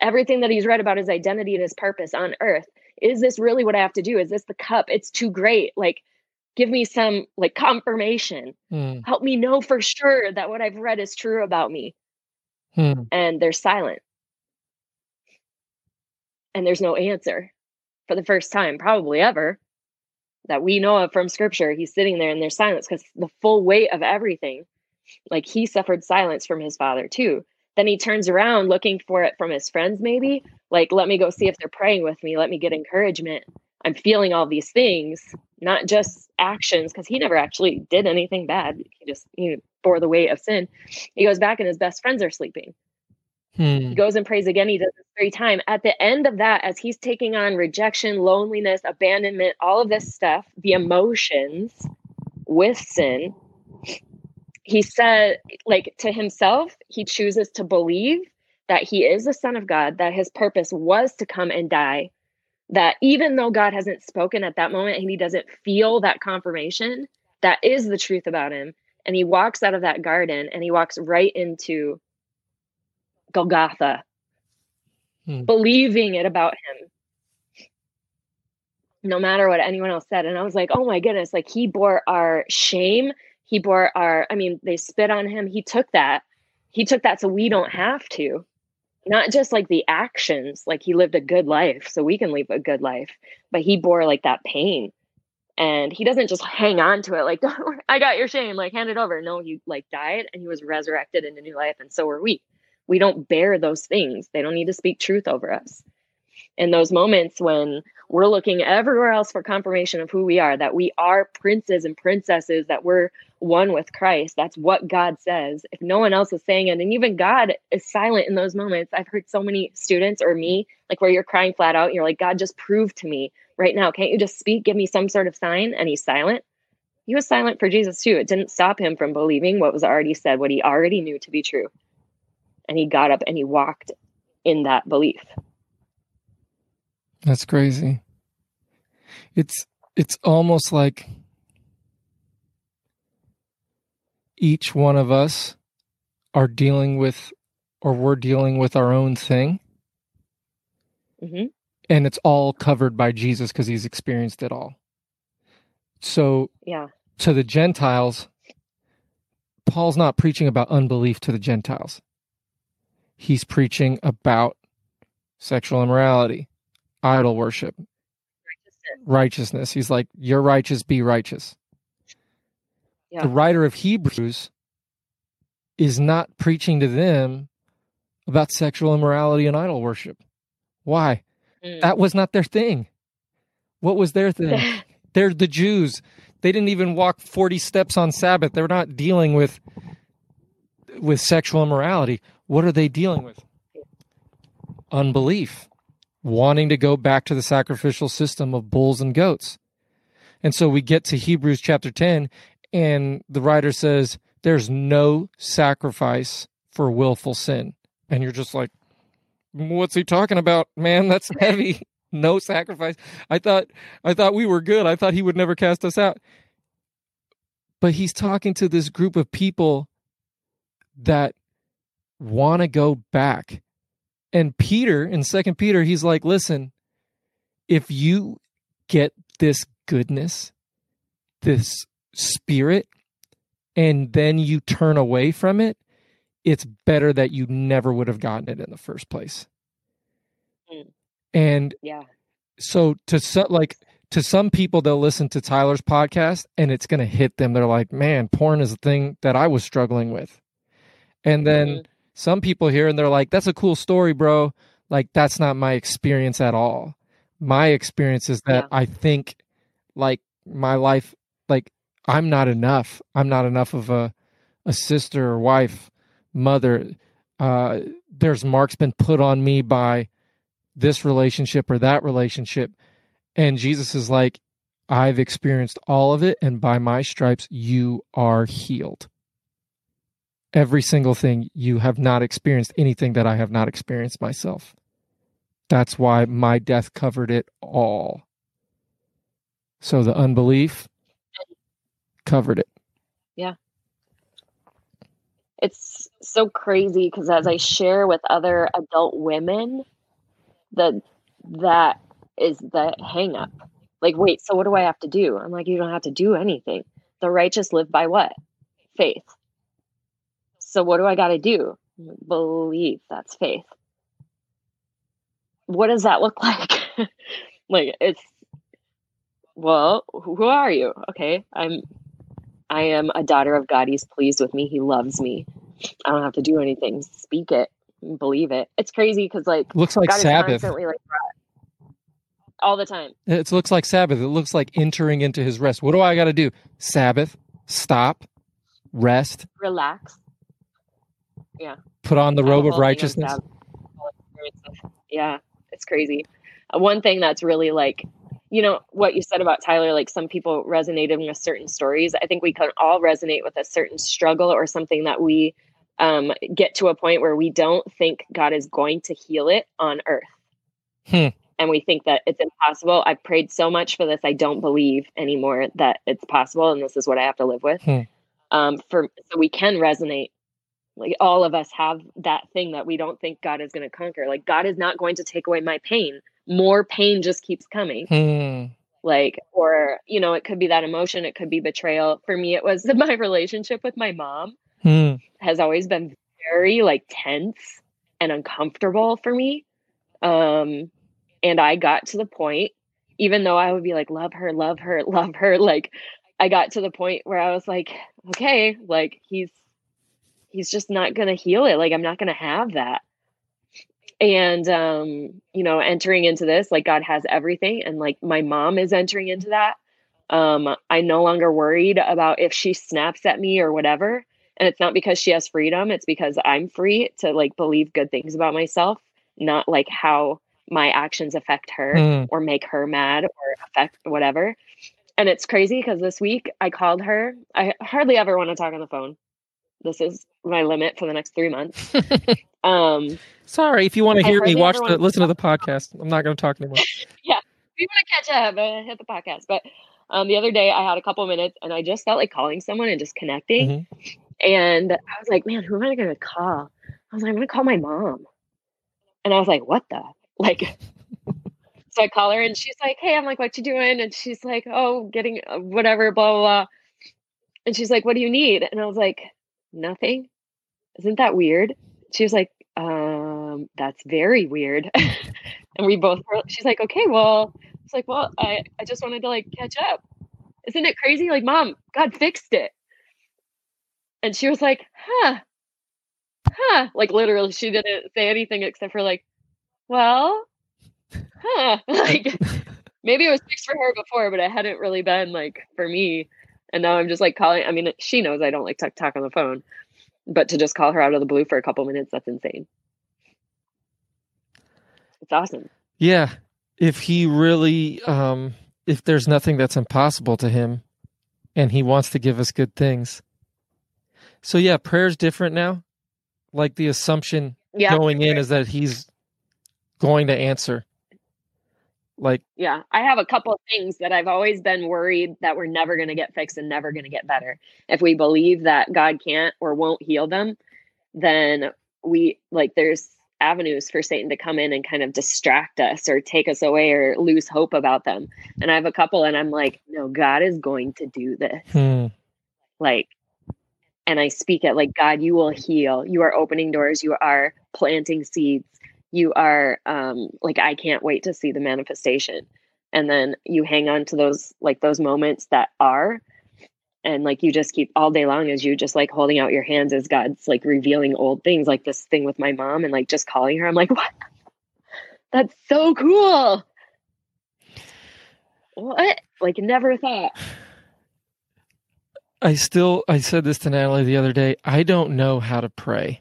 everything that he's read about his identity and his purpose on earth. Is this really what I have to do? Is this the cup? It's too great. Like, give me some like confirmation. Mm. Help me know for sure that what I've read is true about me. Mm. And they're silent. And there's no answer for the first time, probably ever that we know of from scripture, he's sitting there and there's silence because the full weight of everything, like he suffered silence from his father too. Then he turns around looking for it from his friends, maybe like, let me go see if they're praying with me. Let me get encouragement. I'm feeling all these things, not just actions, because he never actually did anything bad. He just he bore the weight of sin. He goes back and his best friends are sleeping. Hmm. He goes and prays again. He does this every time. At the end of that, as he's taking on rejection, loneliness, abandonment, all of this stuff, the emotions with sin, he said, like to himself, he chooses to believe that he is the Son of God, that his purpose was to come and die. That even though God hasn't spoken at that moment and he doesn't feel that confirmation, that is the truth about him. And he walks out of that garden and he walks right into Golgotha, hmm. believing it about him, no matter what anyone else said. And I was like, oh my goodness, like he bore our shame. He bore our, I mean, they spit on him. He took that. He took that so we don't have to. Not just like the actions, like he lived a good life so we can live a good life, but he bore like that pain and he doesn't just hang on to it like "Don't i got your shame like hand it over no he like died and he was resurrected into new life and so are we we don't bear those things. They don't need to speak truth over us. In those moments when we're looking everywhere else for confirmation of who we are, that we are princes and princesses, that we're one with Christ. That's what God says. If no one else is saying it, and even God is silent in those moments, I've heard so many students or me, like where you're crying flat out, and you're like, God, just prove to me right now. Can't you just speak? Give me some sort of sign. And he's silent. He was silent for Jesus too. It didn't stop him from believing what was already said, what he already knew to be true and he got up and he walked in that belief. That's crazy. It's it's almost like each one of us are dealing with or we're dealing with our own thing. Mm-hmm. And it's all covered by Jesus because he's experienced it all. So, yeah. To the Gentiles, Paul's not preaching about unbelief to the Gentiles he's preaching about sexual immorality, idol worship, righteousness. righteousness. He's like, You're righteous, be righteous. Yeah. The writer of Hebrews is not preaching to them about sexual immorality and idol worship. Why? Mm. That was not their thing. What was their thing? They're the Jews. They didn't even walk 40 steps on Sabbath. They're not dealing with with sexual immorality. What are they dealing with? Unbelief, wanting to go back to the sacrificial system of bulls and goats. And so we get to Hebrews chapter 10, and the writer says, There's no sacrifice for willful sin. And you're just like, What's he talking about, man? That's heavy. no sacrifice. I thought I thought we were good. I thought he would never cast us out. But he's talking to this group of people that want to go back. And Peter in second Peter, he's like, listen, if you get this goodness, this spirit, and then you turn away from it, it's better that you never would have gotten it in the first place. Mm. And Yeah. so to so, like to some people they'll listen to Tyler's podcast and it's going to hit them they're like man porn is the thing that I was struggling with and then Mhm. Some people hear and they're like that's a cool story bro like that's not my experience at all my experience is that Yeah. I think like my life like I'm not enough I'm not enough of a a sister or wife mother uh there's marks been put on me by this relationship or that relationship. And Jesus is like, I've experienced all of it, and by my stripes, you are healed. Every single thing, you have not experienced anything that I have not experienced myself. That's why my death covered it all. So the unbelief covered it. Yeah. It's so crazy because as I share with other adult women, that that is the hang up. Like, wait, so what do I have to do? I'm like, you don't have to do anything. The righteous live by what? Faith. So what do I got to do? Believe. That's faith. What does that look like? like it's well, who are you? Okay, I'm I am a daughter of God. He's pleased with me. He loves me. I don't have to do anything. Speak it, believe it. It's crazy because like Looks like God Sabbath. like all the time. It looks like Sabbath. It looks like entering into his rest. What do I got to do? Sabbath, stop, rest, Relax. Put on the robe of righteousness. Yeah, it's crazy. Uh, One thing that's really like, you know, what you said about Tyler, like some people resonated with certain stories. I think we can all resonate with a certain struggle or something that we um, get to a point where we don't think God is going to heal it on earth. Hmm. And we think that it's impossible. I've prayed so much for this. I don't believe anymore that it's possible. And this is what I have to live with. Hmm. Um, for so we can resonate like all of us have that thing that we don't think God is going to conquer. Like God is not going to take away my pain. More pain just keeps coming. Hmm. Like, or, you know, it could be that emotion, it could be betrayal. For me, it was my relationship with my mom Hmm. has always been very like tense and uncomfortable for me. Um, and I got to the point, even though I would be like, love her, love her, love her, like I got to the point where I was like, okay, like he's he's just not gonna heal it. Like I'm not gonna have that. And um, you know, entering into this, like God has everything, and like my mom is entering into that. Um, I'm no longer worried about if she snaps at me or whatever. And it's not because she has freedom, it's because I'm free to like believe good things about myself, not like how my actions affect her Hmm. or make her mad or affect whatever. And it's crazy because this week I called her. I hardly ever want to talk on the phone. This is my limit for the next three months. um, Sorry, if you want to hear me, watch the listen to the podcast. I'm not going to talk anymore. Yeah, if you want to catch up, uh, hit the podcast. But um, the other day I had a couple minutes and I just felt like calling someone and just connecting. Mhm. And I was like, man, who am I going to call? I was like, I'm going to call my mom. And I was like, what the? Like, so I call her and she's like, hey, I'm like, what you doing? And she's like, oh, getting uh, whatever, blah, blah, blah. And she's like, what do you need? And I was like, nothing. Isn't that weird? She was like, um, that's very weird. and we both were, she's like, okay, well, it's like, well, I, I just wanted to like catch up. Isn't it crazy? Like, mom, God fixed it. And she was like, huh, huh. Like, literally, she didn't say anything except for, like, well, huh. like, maybe it was fixed for her before, but it hadn't really been like for me. And now I'm just like calling. I mean, she knows I don't like to talk on the phone, but to just call her out of the blue for a couple minutes, that's insane. It's awesome. Yeah, if he really, um, if there's nothing that's impossible to him, and he wants to give us good things. So yeah, prayer's different now. Like the assumption Yeah. going in is that he's going to answer. Like, Yeah, I have a couple of things that I've always been worried that we're never going to get fixed and never going to get better. If we believe that God can't or won't heal them, then we like there's avenues for Satan to come in and kind of distract us or take us away or lose hope about them. And I have a couple and I'm like, no, God is going to do this. hmm, Like and I speak it like God, you will heal. You are opening doors, you are planting seeds. You are um like I can't wait to see the manifestation. And then you hang on to those like those moments that are and like you just keep all day long as you just like holding out your hands as God's like revealing old things like this thing with my mom and like just calling her. I'm like, what? That's so cool. What? Like never thought. I still, I said this to Natalie the other day. I don't know how to pray.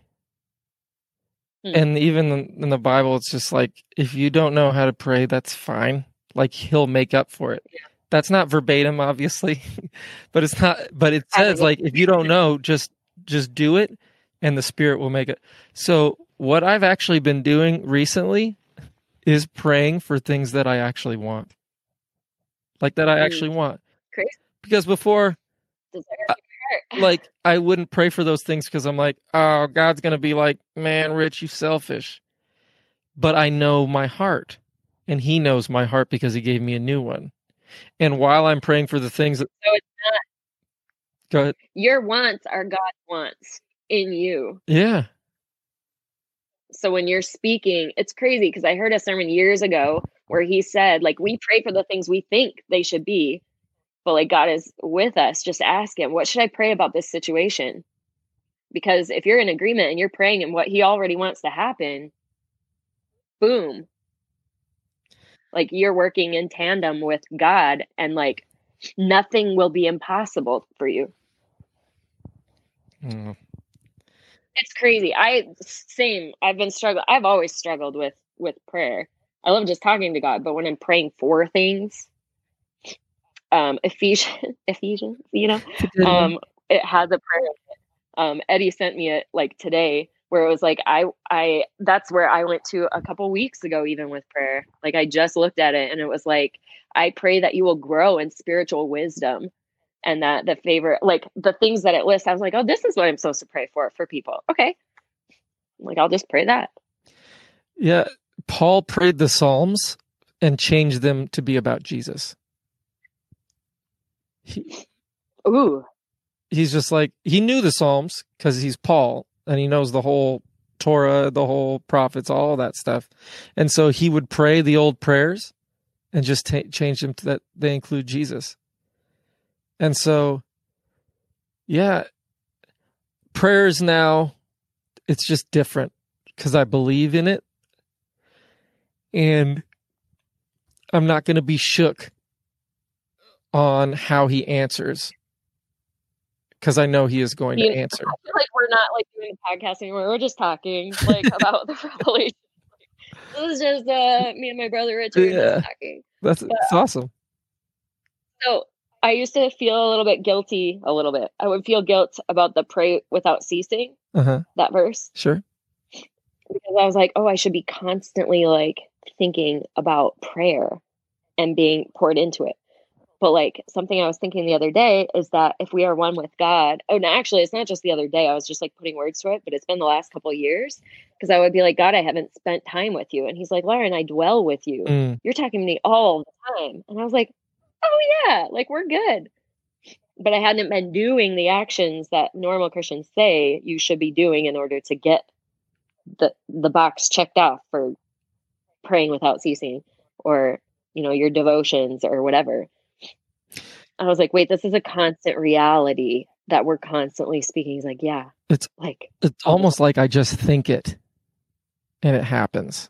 Hmm. And even in- the Bible, it's just like, if you don't know how to pray, that's fine. Like, he'll make up for it. Yeah. That's not verbatim, obviously, but it's not, but it says, like, if you don't know, just, just do it and the Spirit will make it. So, what I've actually been doing recently is praying for things that I actually want. Like, that I actually want. Crazy. Because before, like I wouldn't pray for those things because I'm like, oh, God's gonna be like, man, Rich, you selfish. But I know my heart, and He knows my heart because He gave me a new one. And while I'm praying for the things that, So it's not go ahead, your wants are God's wants in you. yeah, So when you're speaking, it's crazy because I heard a sermon years ago where he said, like, we pray for the things we think they should be, but like God is with us. Just ask Him, what should I pray about this situation? Because if you're in agreement and you're praying and what He already wants to happen, boom. Like you're working in tandem with God and like nothing will be impossible for you. Mm, it's crazy i same i've been struggling i've always struggled with with prayer i love just talking to god but when i'm praying for things um ephesians ephesians you know? Um it has a prayer. Um eddie sent me it like today where it was like i i that's where i went to a couple weeks ago even with prayer. Like i just looked at it and it was like i pray that you will grow in spiritual wisdom and that the favor like the things that it lists i was like oh this is what i'm supposed to pray for for people. Okay. Like i'll just pray that. Yeah. Paul prayed the Psalms and changed them to be about Jesus. He, ooh. He's just like he knew the Psalms because he's Paul and he knows the whole Torah, the whole prophets, all that stuff, and so he would pray the old prayers and just ta change them to that they include Jesus. And so, yeah, prayers now, it's just different because I believe in it, and I'm not going to be shook on how he answers because I know he is going to You- answer. I feel like we're not like doing a podcast anymore we're just talking like about the revelation this is just uh me and my brother richard Yeah. talking That's it's awesome. so i used to feel a little bit guilty a little bit i would feel guilt about the pray without ceasing Uh huh. that verse Sure. because I was like, oh, I should be constantly like thinking about prayer and being poured into it. But like something I was thinking the other day is that if we are one with God, oh, no, actually, it's not just the other day. I was just like putting words to it, but it's been the last couple of years because I would be like, God, I haven't spent time with you. And he's like, Lauren, I dwell with you. Mm, You're talking to me all the time. And I was like, oh, yeah, like we're good. But I hadn't been doing the actions that normal Christians say you should be doing in order to get the the box checked off for praying without ceasing or you know your devotions or whatever i was like wait this is a constant reality that we're constantly speaking he's like yeah It's- like it's almost like I just think it, and it happens.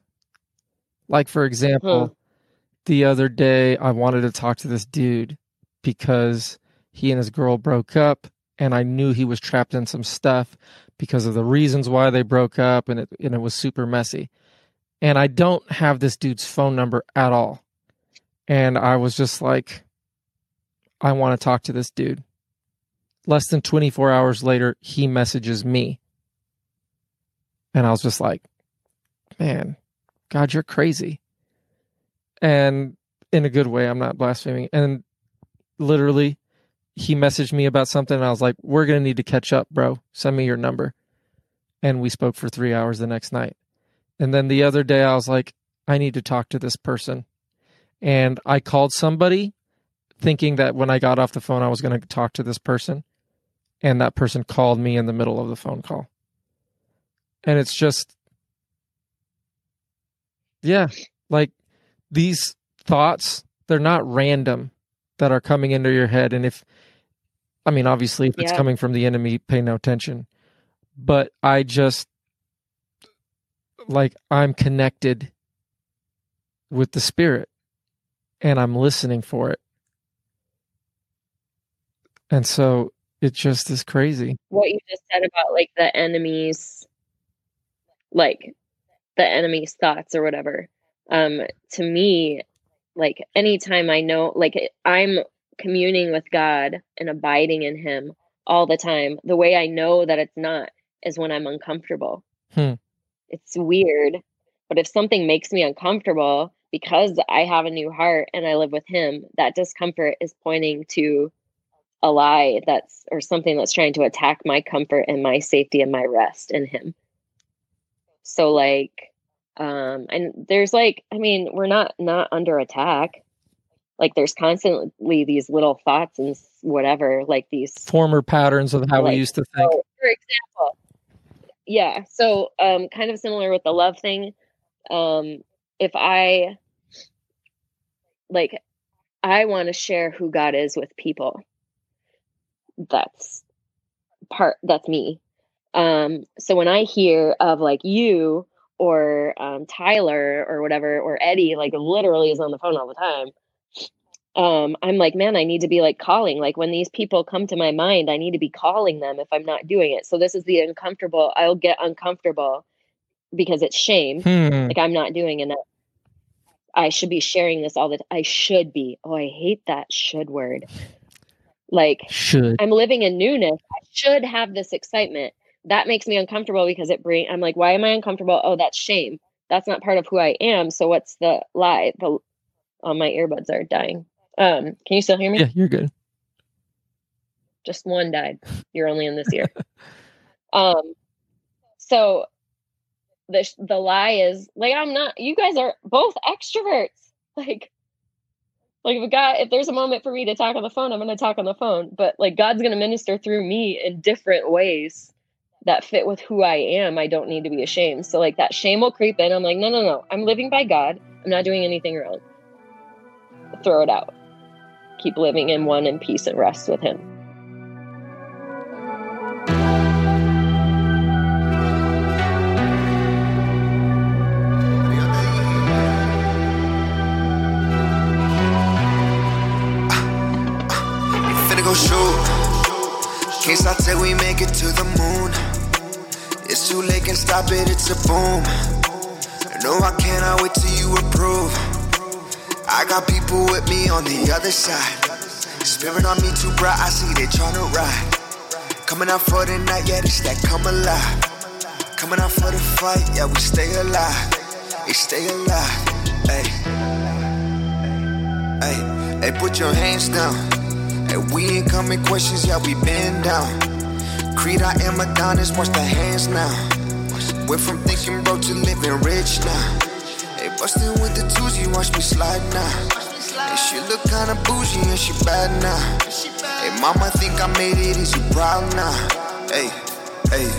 Like for example, Hmm. the other day I wanted to talk to this dude because he and his girl broke up, and I knew he was trapped in some stuff because of the reasons why they broke up, and it and it was super messy. And I don't have this dude's phone number at all, and I was just like, I want to talk to this dude. Less than 24 hours later, he messages me. And I was just like, man, God, you're crazy. and in a good way. I'm not blaspheming. And literally, he messaged me about something. And I was like, "We're gonna need to catch up, bro. Send me your number." And we spoke for three hours the next night. And then the other day, I was like, "I need to talk to this person," and I called somebody, thinking that when I got off the phone, I was going to talk to this person, and that person called me in the middle of the phone call. And it's just, yeah, like these thoughts, they're not random that are coming into your head. And if, I mean, obviously, if it's Yeah. coming from the enemy, pay no attention. But I just, like, I'm connected with the spirit and I'm listening for it. And so it just is crazy. what you just said about like the enemy's like the enemy's thoughts or whatever um to me like anytime i know like i'm communing with god and abiding in him all the time the way i know that it's not is when i'm uncomfortable Hmm. it's weird but if something makes me uncomfortable because i have a new heart and i live with him that discomfort is pointing to a lie that's or something that's trying to attack my comfort and my safety and my rest in him so like um and there's like i mean we're not not under attack like there's constantly these little thoughts and whatever like these Former patterns of how we used to think. so, for example, yeah. So, um, kind of similar with the love thing. Um, if I like, I want to share who God is with people. That's part. That's me. Um, so when I hear of like you or um, Tyler or whatever or Eddie, like literally is on the phone all the time. Um, I'm like, man, I need to be like calling. Like when these people come to my mind, I need to be calling them if I'm not doing it. So this is the uncomfortable. I'll get uncomfortable because it's shame. Hmm. Like I'm not doing enough. I should be sharing this all the time. I should be. Oh, I hate that should word. Like Should. I'm living in newness. I should have this excitement. That makes me uncomfortable because it bring I'm like, why am I uncomfortable? Oh, that's shame. That's not part of who I am. So what's the lie? The oh, my earbuds are dying. Um, can you still hear me? Yeah, you're good. Just one died. You're only in this ear. um, so the the lie is like I'm not. You guys are both extroverts. Like, like if a guy, if there's a moment for me to talk on the phone, I'm going to talk on the phone. But like God's going to minister through me in different ways that fit with who I am. I don't need to be ashamed. So like that shame will creep in. I'm like, no, no, no. I'm living by God. I'm not doing anything wrong. Throw it out. Keep living in one in peace and rest with Him. Can't stop till we make it to the moon. It's too late, can stop it, it's a boom. No, I cannot wait till you approve. I got people with me on the other side. Spirit on me too bright, I see they tryna ride. Coming out for the night, yeah, this that come alive. Coming out for the fight, yeah, we stay alive. We stay alive. Hey, hey, put your hands down. Hey, we ain't coming questions, yeah, we been down. Creed, I am Adonis, watch the hands now. Went from thinking broke to living rich now. Hey, bustin' with the twos, you watch me slide now. Hey, she look kinda bougie and she bad now. Hey, mama think I made it, is you proud now? Hey. Hey,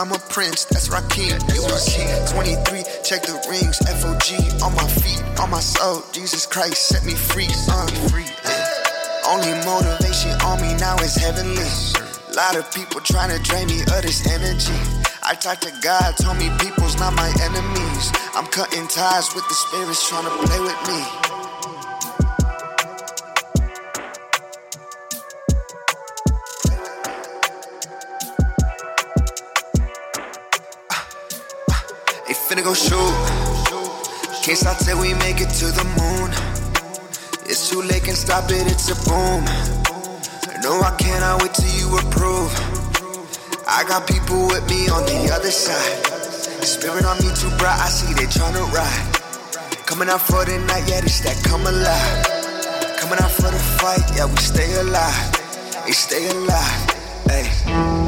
I'm a prince, that's Rakim, you are king. 23, check the rings, FOG, on my feet, on my soul. Jesus Christ, set me free, uh, free. Only motivation on me now is heavenly. Lot of people trying to drain me of this energy. I talked to God, told me people's not my enemies. I'm cutting ties with the spirits trying to play with me. Finna go shoot. Can't stop till we make it to the moon. It's too late, can stop it, it's a boom. No, I cannot wait till you approve. I got people with me on the other side. Spirit on me too bright, I see they tryna ride. Coming out for the night, yeah, this that come alive. Coming out for the fight, yeah, we stay alive. They stay alive. Hey.